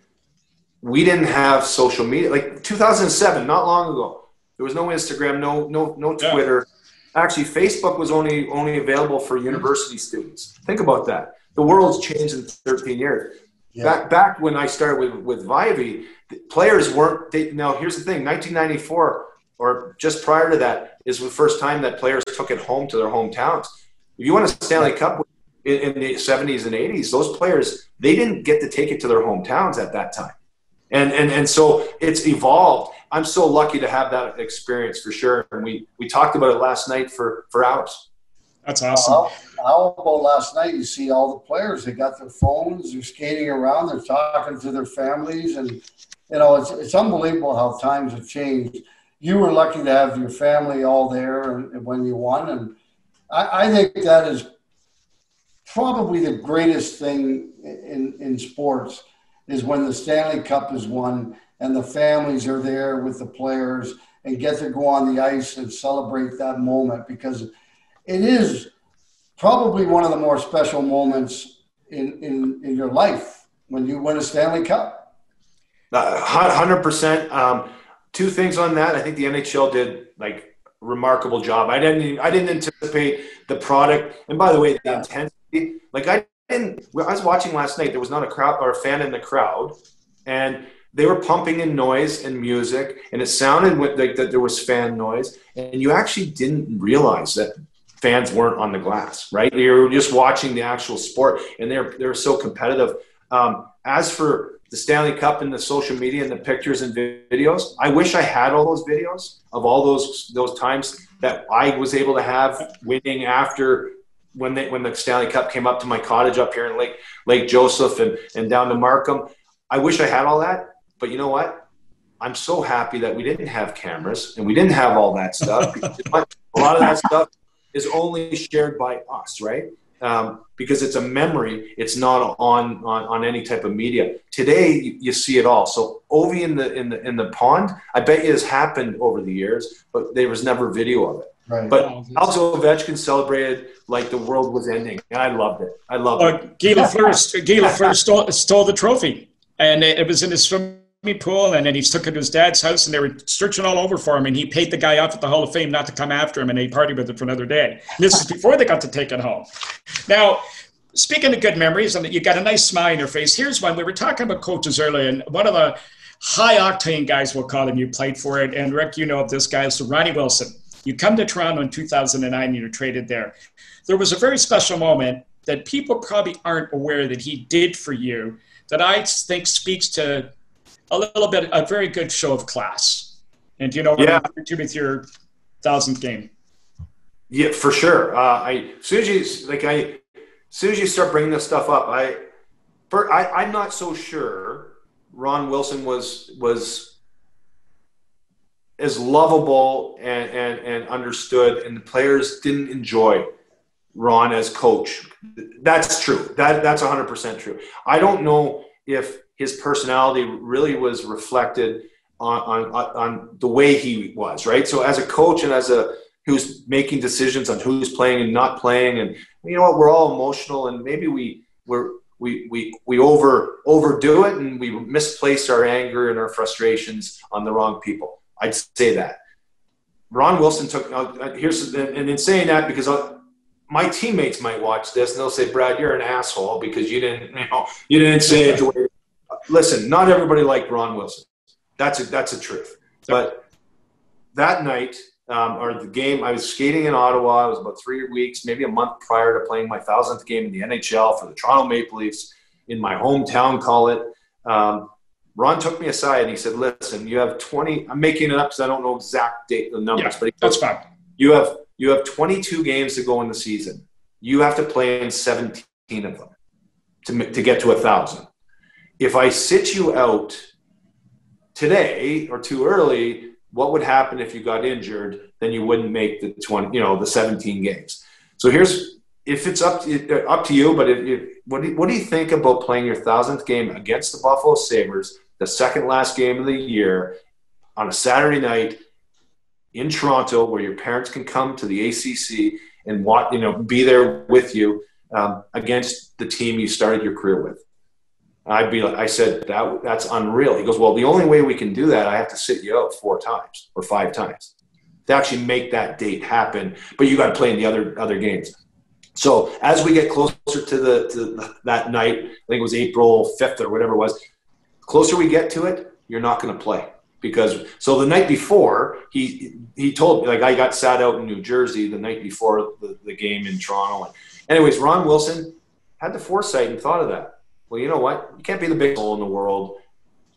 we didn't have social media. Like 2007, not long ago, there was no Instagram, no no no Twitter. Yeah. Actually, Facebook was only only available for university students. Think about that. The world's changed in 13 years. Yeah. Back back when I started with with Vyvie, players weren't. They, now here's the thing: 1994 or just prior to that is the first time that players took it home to their hometowns. If you won a Stanley Cup in, in the 70s and 80s, those players they didn't get to take it to their hometowns at that time, and and and so it's evolved. I'm so lucky to have that experience for sure, and we we talked about it last night for for hours. That's awesome. How, how, about last night? You see all the players, they got their phones, they're skating around, they're talking to their families. And, you know, it's, it's unbelievable how times have changed. You were lucky to have your family all there when you won. And I, I think that is probably the greatest thing in, in sports is when the Stanley Cup is won and the families are there with the players and get to go on the ice and celebrate that moment because – it is probably one of the more special moments in, in, in your life when you win a Stanley Cup. Uh, hundred percent. Um, two things on that. I think the NHL did like remarkable job. I didn't I didn't anticipate the product, and by the way, the intensity. Like I I was watching last night. There was not a crowd or a fan in the crowd, and they were pumping in noise and music, and it sounded like that there was fan noise, and you actually didn't realize that fans weren't on the glass, right? You're just watching the actual sport, and they're they're so competitive. Um, as for the Stanley Cup and the social media and the pictures and videos, I wish I had all those videos of all those those times that I was able to have winning after when they when the Stanley Cup came up to my cottage up here in Lake Lake Joseph and and down to Markham. I wish I had all that, but you know what? I'm so happy that we didn't have cameras and we didn't have all that stuff. a lot of that stuff is only shared by us, right? Um, because it's a memory. It's not on, on, on any type of media. Today, you, you, see it all. So Ovi in the in the in the pond, I bet you has happened over the years, but there was never video of it. Right. But Alex Ovechkin celebrated like the world was ending, and I loved it. I loved uh, it. Guy Lafleur, Guy Lafleur stole, stole the trophy, and it, it was in his swimming pool and then he took it to his dad's house and they were searching all over for him and he paid the guy off at the Hall of Fame not to come after him and he partied with it for another day. And this is before they got to take it home. Now, speaking of good memories, and you got a nice smile on your face. Here's one. We were talking about coaches earlier, and one of the high octane guys, we'll call him, you played for it. And Rick, you know of this guy, so Ronnie Wilson. You come to Toronto in 2009 and you're traded there. There was a very special moment that people probably aren't aware that he did for you that I think speaks to a little bit, a very good show of class. And you know what yeah. you with your thousandth game? Yeah, for sure. Uh, I as soon as you like, I as soon as you start bringing this stuff up, I, for, I I'm not so sure. Ron Wilson was was as lovable and, and, and understood, and the players didn't enjoy Ron as coach. That's true. That that's 100% true. I don't know if his personality really was reflected on, on, on the way he was, right? So as a coach and as a who's making decisions on who's playing and not playing, and you know what, we're all emotional, and maybe we we're we we we over overdo it, and we misplace our anger and our frustrations on the wrong people. I'd say that. Ron Wilson took. Uh, here's and in saying that because. Uh, my teammates might watch this and they'll say, "Brad, you're an asshole because you didn't, you know, you didn't say it the way listen, not everybody liked Ron Wilson. That's a, that's a truth. But that night, um, or the game, I was skating in Ottawa. It was about three weeks, maybe a month prior to playing my thousandth game in the NHL for the Toronto Maple Leafs in my hometown. Call it. Um, Ron took me aside and he said, "Listen, you have 20. I'm making it up because I don't know exact date the numbers, yeah, but that's fine. You have you have 22 games to go in the season. You have to play in 17 of them to to get to a thousand if I sit you out today or too early, what would happen if you got injured? Then you wouldn't make the 20, you know, the 17 games. So here's, if it's up to, up to you, but if, if, what, do you, what do you think about playing your thousandth game against the Buffalo Sabres, the second last game of the year on a Saturday night in Toronto where your parents can come to the ACC and want, you know, be there with you um, against the team you started your career with. I'd be like, I said, that, that's unreal. He goes, well, the only way we can do that, I have to sit you out four times or five times to actually make that date happen. But you got to play in the other, other games. So as we get closer to the, to that night, I think it was April 5th or whatever it was, closer we get to it, you're not going to play because so the night before he he told me like I got sat out in New Jersey the night before the, the game in Toronto. And anyways, Ron Wilson had the foresight and thought of that. Well, you know what? You can't be the biggest hole in the world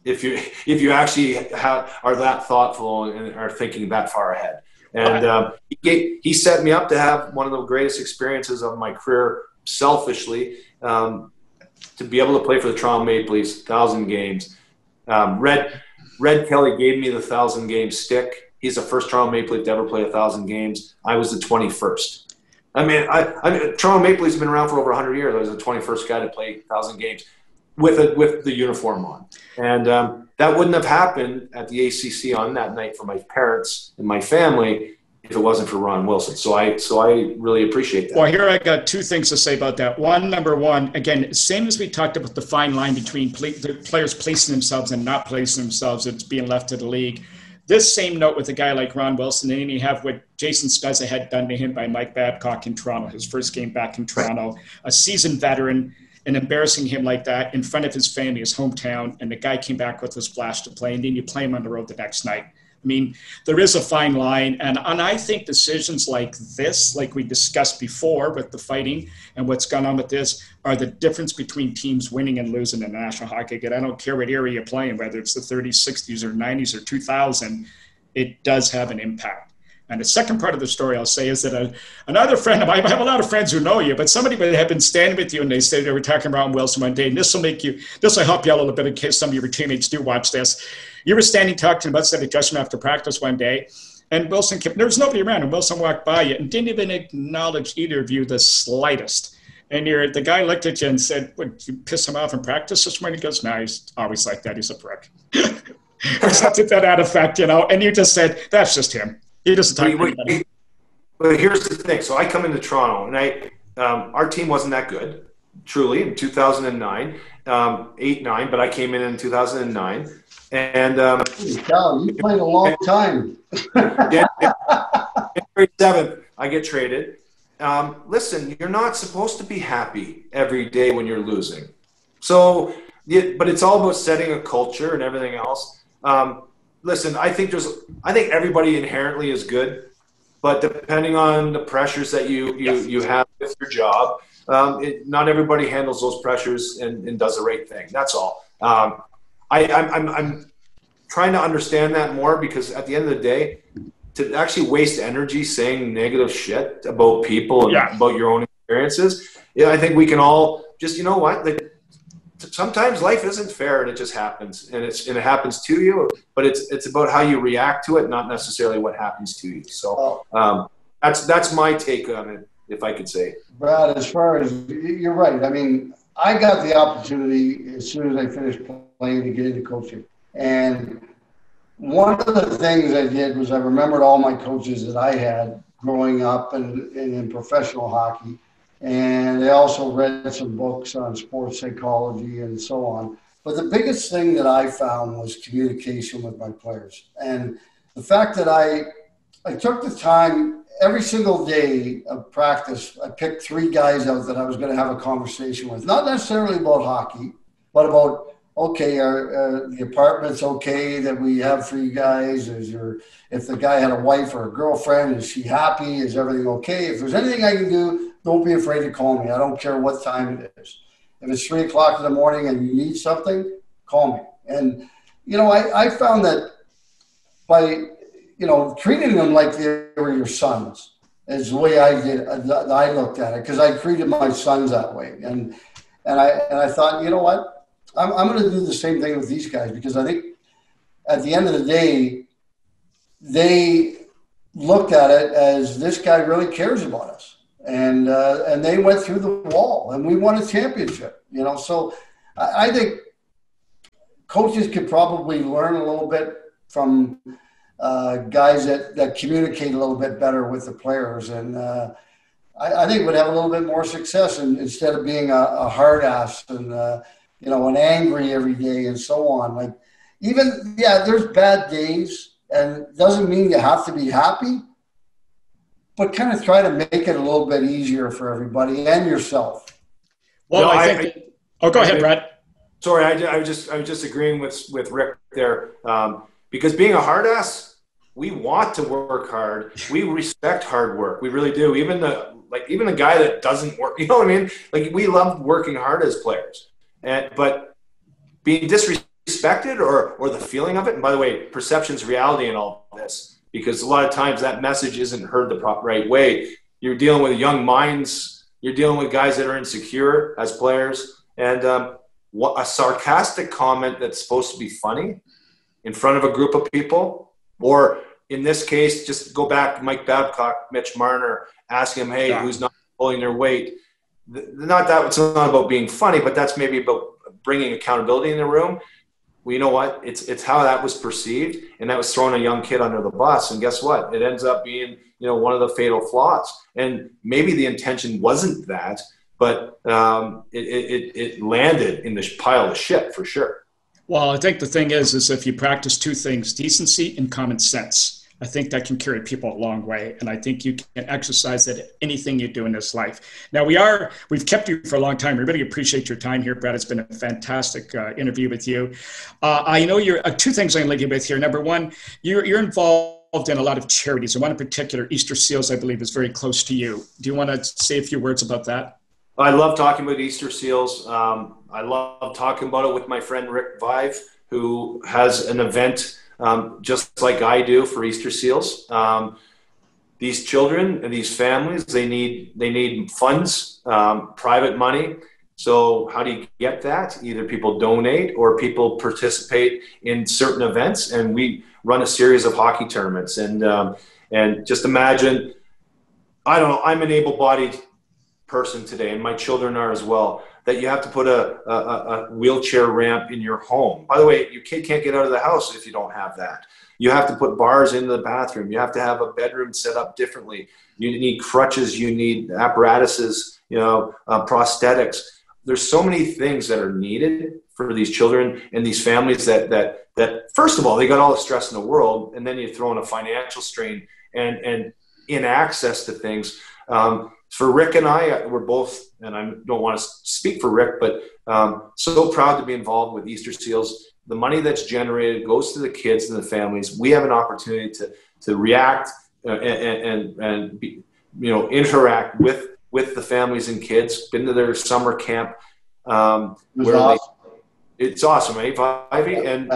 if you if you actually have, are that thoughtful and are thinking that far ahead. And um, he, gave, he set me up to have one of the greatest experiences of my career, selfishly, um, to be able to play for the Toronto Maple Leafs, thousand games. Um, Red Red Kelly gave me the thousand game stick. He's the first Toronto Maple Leaf to ever play a thousand games. I was the 21st. I mean, I, I mean, Toronto Maple Leafs have been around for over 100 years. I was the 21st guy to play thousand games with a, with the uniform on, and um, that wouldn't have happened at the ACC on that night for my parents and my family if it wasn't for Ron Wilson. So I so I really appreciate that. Well, here I got two things to say about that. One, number one, again, same as we talked about the fine line between play, the players placing themselves and not placing themselves, it's being left to the league. This same note with a guy like Ron Wilson, and then you have what Jason Spezza had done to him by Mike Babcock in Toronto, his first game back in Toronto, a seasoned veteran, and embarrassing him like that in front of his family, his hometown, and the guy came back with his splash to play, and then you play him on the road the next night I mean, there is a fine line. And, and I think decisions like this, like we discussed before with the fighting and what's gone on with this, are the difference between teams winning and losing in the National Hockey League. I don't care what area you're playing, whether it's the 30s, 60s, or 90s, or 2000, it does have an impact. And the second part of the story I'll say is that a, another friend of mine, I have a lot of friends who know you, but somebody have been standing with you and they said they were talking about Wilson one day, and this will make you, this will help you a little bit in case some of your teammates do watch this. You were standing talking about said adjustment after practice one day, and Wilson kept, there was nobody around, and Wilson walked by you and didn't even acknowledge either of you the slightest. And you're, the guy looked at you and said, Would you piss him off in practice this morning? He goes, No, he's always like that. He's a prick. or something to that effect, you know. And you just said, That's just him. He doesn't talk wait, wait, But here's the thing. So I come into Toronto, and I um, our team wasn't that good, truly, in 2009, um, 8 9, but I came in in 2009. And um, Cal, you played a long time. January 7th, I get traded. Um, listen, you're not supposed to be happy every day when you're losing. So, but it's all about setting a culture and everything else. Um, listen, I think there's, I think everybody inherently is good, but depending on the pressures that you you, you have with your job, um, it, not everybody handles those pressures and, and, does the right thing. That's all. Um, I, I'm, I'm, I'm trying to understand that more because at the end of the day, to actually waste energy saying negative shit about people and yeah. about your own experiences, yeah, I think we can all just, you know what, like, sometimes life isn't fair and it just happens and it's and it happens to you but it's it's about how you react to it not necessarily what happens to you. So um, that's that's my take on it if i could say. Brad as far as you're right. I mean i got the opportunity as soon as i finished playing to get into coaching. And one of the things I did was I remembered all my coaches that I had growing up and, and in professional hockey. And I also read some books on sports psychology and so on. But the biggest thing that I found was communication with my players. And the fact that I, I took the time every single day of practice, I picked three guys out that I was going to have a conversation with, not necessarily about hockey, but about okay, are, uh, the apartment's okay that we have for you guys? Is your if the guy had a wife or a girlfriend, is she happy? Is everything okay? If there's anything I can do, don't be afraid to call me. I don't care what time it is. If it's three o'clock in the morning and you need something, call me. And you know, I, I found that by you know treating them like they were your sons is the way I did. I looked at it because I treated my sons that way, and and I and I thought, you know what I'm, I'm going to do the same thing with these guys because I think at the end of the day, they looked at it as this guy really cares about us, and uh, and they went through the wall, and we won a championship. You know, so I, I think coaches could probably learn a little bit from uh, guys that, that communicate a little bit better with the players. And uh, I, I, think would have a little bit more success in, instead of being a, a hard ass and, uh, you know, and angry every day and so on. Like, even, yeah, there's bad days, and doesn't mean you have to be happy, but kind of try to make it a little bit easier for everybody and yourself. Well, no, I, think. I, oh, go ahead, Brad. Sorry, I, I was just I was just agreeing with with Rick there um, because being a hard ass, we want to work hard. We respect hard work. We really do. Even the like even the guy that doesn't work, you know what I mean? Like we love working hard as players, and but being disrespected or or the feeling of it. And by the way, perception's reality in all this because a lot of times that message isn't heard the right way. You're dealing with young minds. You're dealing with guys that are insecure as players, and um, what, a sarcastic comment that's supposed to be funny in front of a group of people, or in this case, just go back Mike Babcock, Mitch Marner, ask him, hey, yeah. who's not pulling their weight? Not that it's not about being funny, but that's maybe about bringing accountability in the room. Well, you know what? It's it's how that was perceived, and that was throwing a young kid under the bus. And guess what? It ends up being you know one of the fatal flaws. And maybe the intention wasn't that, but um, it, it, it landed in the pile of shit for sure. Well, I think the thing is, is if you practice two things, decency and common sense, I think that can carry people a long way. And I think you can exercise that anything you do in this life. Now we are, we've kept you for a long time. We really appreciate your time here, Brad. It's been a fantastic uh, interview with you. Uh, I know you're, uh, two things I'm you with here. Number one, you're, you're involved in a lot of charities and one in particular, Easter Seals, I believe is very close to you. Do you want to say a few words about that? I love talking about Easter seals. Um, I love talking about it with my friend Rick Vaive, who has an event um, just like I do for Easter seals. Um, these children and these families, they need they need funds, um, private money. So how do you get that? Either people donate or people participate in certain events, and we run a series of hockey tournaments. And um, and just imagine, I don't know, I'm an able-bodied person today, and my children are as well, that you have to put a, a, a wheelchair ramp in your home. By the way, your kid can't get out of the house if you don't have that. You have to put bars in the bathroom. You have to have a bedroom set up differently. You need crutches. You need apparatuses. You know, uh, prosthetics. There's so many things that are needed for these children and these families that that that first of all they got all the stress in the world, and then you throw in a financial strain and and in access to things. Um, for Rick and I, we're both, and I don't want to speak for Rick, but um, so proud to be involved with Easter Seals. The money that's generated goes to the kids and the families. We have an opportunity to to react uh, and and, and be, you know interact with with the families and kids. Been to their summer camp. Um, it awesome. They, it's awesome, eh, Ivy? And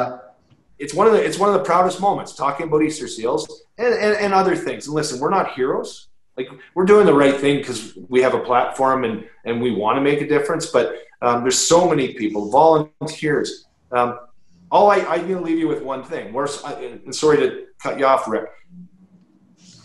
it's one of the it's one of the proudest moments talking about Easter Seals and, and, and other things. And listen, we're not heroes like we're doing the right thing because we have a platform and and we want to make a difference but um, there's so many people volunteers. Um, all I, i'm going to leave you with one thing. We're, sorry to cut you off rick.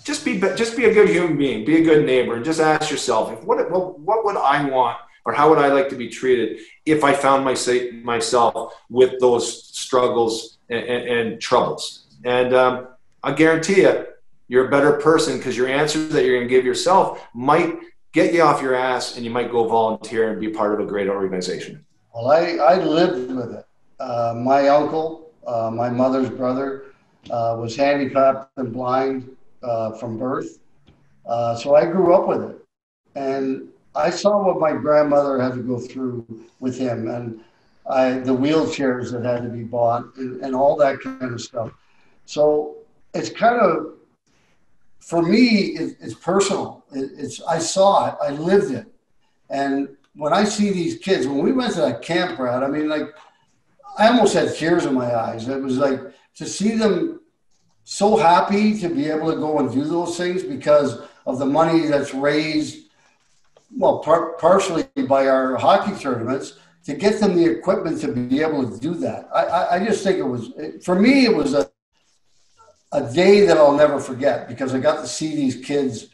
Just be just be a good human being be a good neighbor and just ask yourself if, what, what, what would i want or how would i like to be treated if i found my, myself with those struggles and, and, and troubles? And um, i guarantee you you're a better person because your answers that you're going to give yourself might get you off your ass and you might go volunteer and be part of a great organization. Well, I, I lived with it. Uh, my uncle, uh, my mother's brother, uh, was handicapped and blind uh, from birth. Uh, so I grew up with it. And I saw what my grandmother had to go through with him and I, the wheelchairs that had to be bought and, and all that kind of stuff. So it's kind of for me, it, it's personal. It, it's I saw it, I lived it, and when I see these kids, when we went to that campground, I mean, like, I almost had tears in my eyes. It was like to see them so happy to be able to go and do those things because of the money that's raised, well, par- partially by our hockey tournaments to get them the equipment to be able to do that. I, I, I just think it was, for me, it was a, a day that I'll never forget because I got to see these kids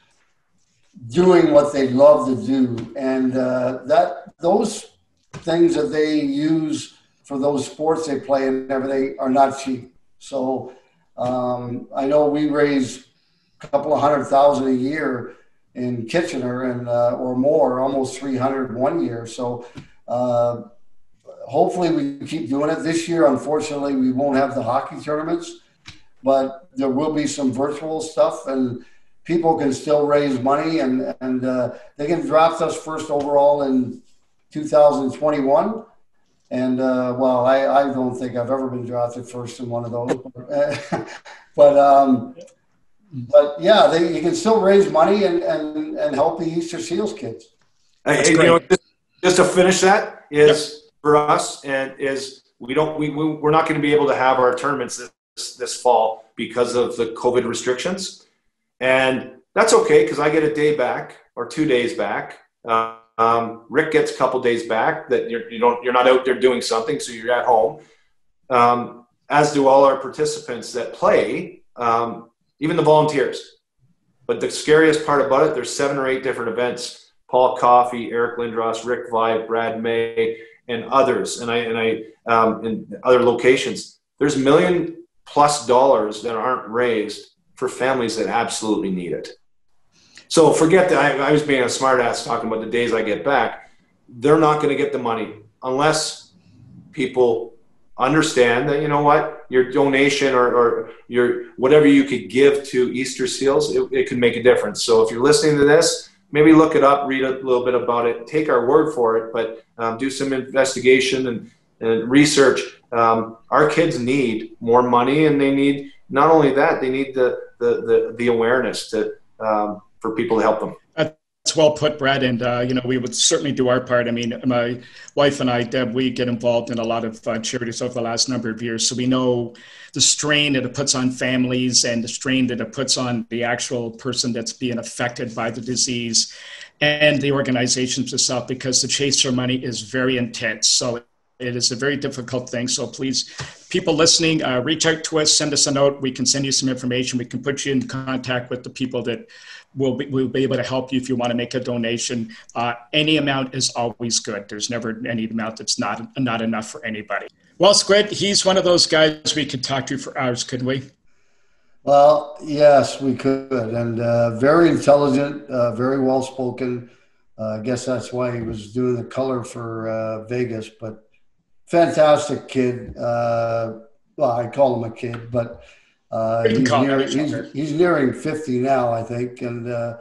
doing what they love to do, and uh, that those things that they use for those sports they play and everything are not cheap. So Um, I know we raise a couple of hundred thousand a year in Kitchener and uh, or more, almost 300 one year. So uh, hopefully we keep doing it. This year, unfortunately, we won't have the hockey tournaments, but there will be some virtual stuff and people can still raise money and, and uh, they can draft us first overall in 2021. And uh, well, I, I don't think I've ever been drafted first in one of those, but um, but yeah, they, you can still raise money and, and, and help the Easter Seals kids. Hey, you know, just, just, to finish that is yep. for us and is we don't we, we we're not going to be able to have our tournaments this this fall because of the COVID restrictions, and that's okay because I get a day back or two days back. Uh, um, Rick gets a couple days back that you're, you don't, you're not out there doing something, so you're at home. Um, as do all our participants that play, um, even the volunteers. But the scariest part about it, there's seven or eight different events. Paul Coffey, Eric Lindros, Rick Vaive, Brad May, and others, and I and I um, in other locations. There's a million plus dollars that aren't raised for families that absolutely need it. So forget that I, I was being a smartass talking about the days I get back. They're not going to get the money unless people understand that you know what your donation or, or your whatever you could give to Easter Seals, it, it can make a difference. So if you're listening to this, maybe look it up, read a little bit about it, take our word for it, but um, do some investigation and, and research. Um, our kids need more money, and they need not only that, they need the the the, the awareness to um, for people to help them. That's well put, Brad. And uh, you know, we would certainly do our part. I mean, my wife and I, Deb, we get involved in a lot of uh, charities over the last number of years, so we know the strain that it puts on families and the strain that it puts on the actual person that's being affected by the disease and the organizations itself because the chase for money is very intense. So it is a very difficult thing. So please, people listening, uh, reach out to us, send us a note. We can send you some information. We can put you in contact with the people that We'll be, we'll be able to help you if you want to make a donation. Uh, any amount is always good. There's never any amount that's not, not enough for anybody. Well, Squid, he's one of those guys we could talk to for hours, couldn't we? Well, yes, we could. And uh, very intelligent, uh, very well spoken. Uh, I guess that's why he was doing the color for uh, Vegas. But fantastic kid. Uh, well, I call him a kid, but uh, he's, near, he's, he's, nearing 50 now, I think, and uh,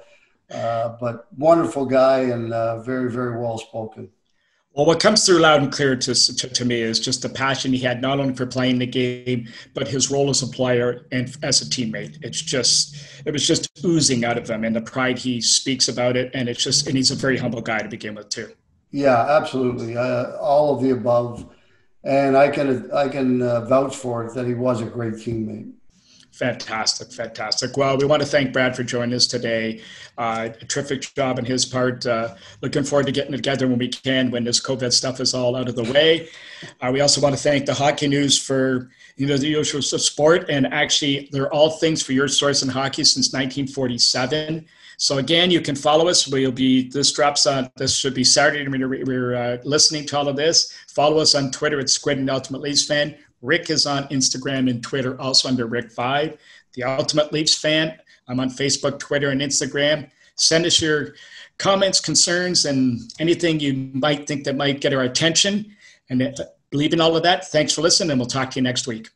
uh, but wonderful guy and uh, very, very well spoken. Well, what comes through loud and clear to, to, to, me is just the passion he had not only for playing the game, but his role as a player and as a teammate. It's just, it was just oozing out of him and the pride he speaks about it. And it's just, and he's a very humble guy to begin with, too. Yeah, absolutely. Uh, all of the above. And I can, I can uh, vouch for it that he was a great teammate. Fantastic, fantastic. Well, we want to thank Brad for joining us today. Uh, a terrific job on his part. Uh, looking forward to getting together when we can, when this COVID stuff is all out of the way. Uh, we also want to thank the Hockey News for you know the usual support, and actually, they're all things for your source in hockey since 1947. So again, you can follow us. We'll be this drops on this should be Saturday we're uh, listening to all of this. Follow us on Twitter at Squid and Ultimate Leafs fan. Rick is on Instagram and Twitter, also under Rick Vaive. The Ultimate Leafs fan. I'm on Facebook, Twitter, and Instagram. Send us your comments, concerns, and anything you might think that might get our attention. And uh, believe in all of that. Thanks for listening, and we'll talk to you next week.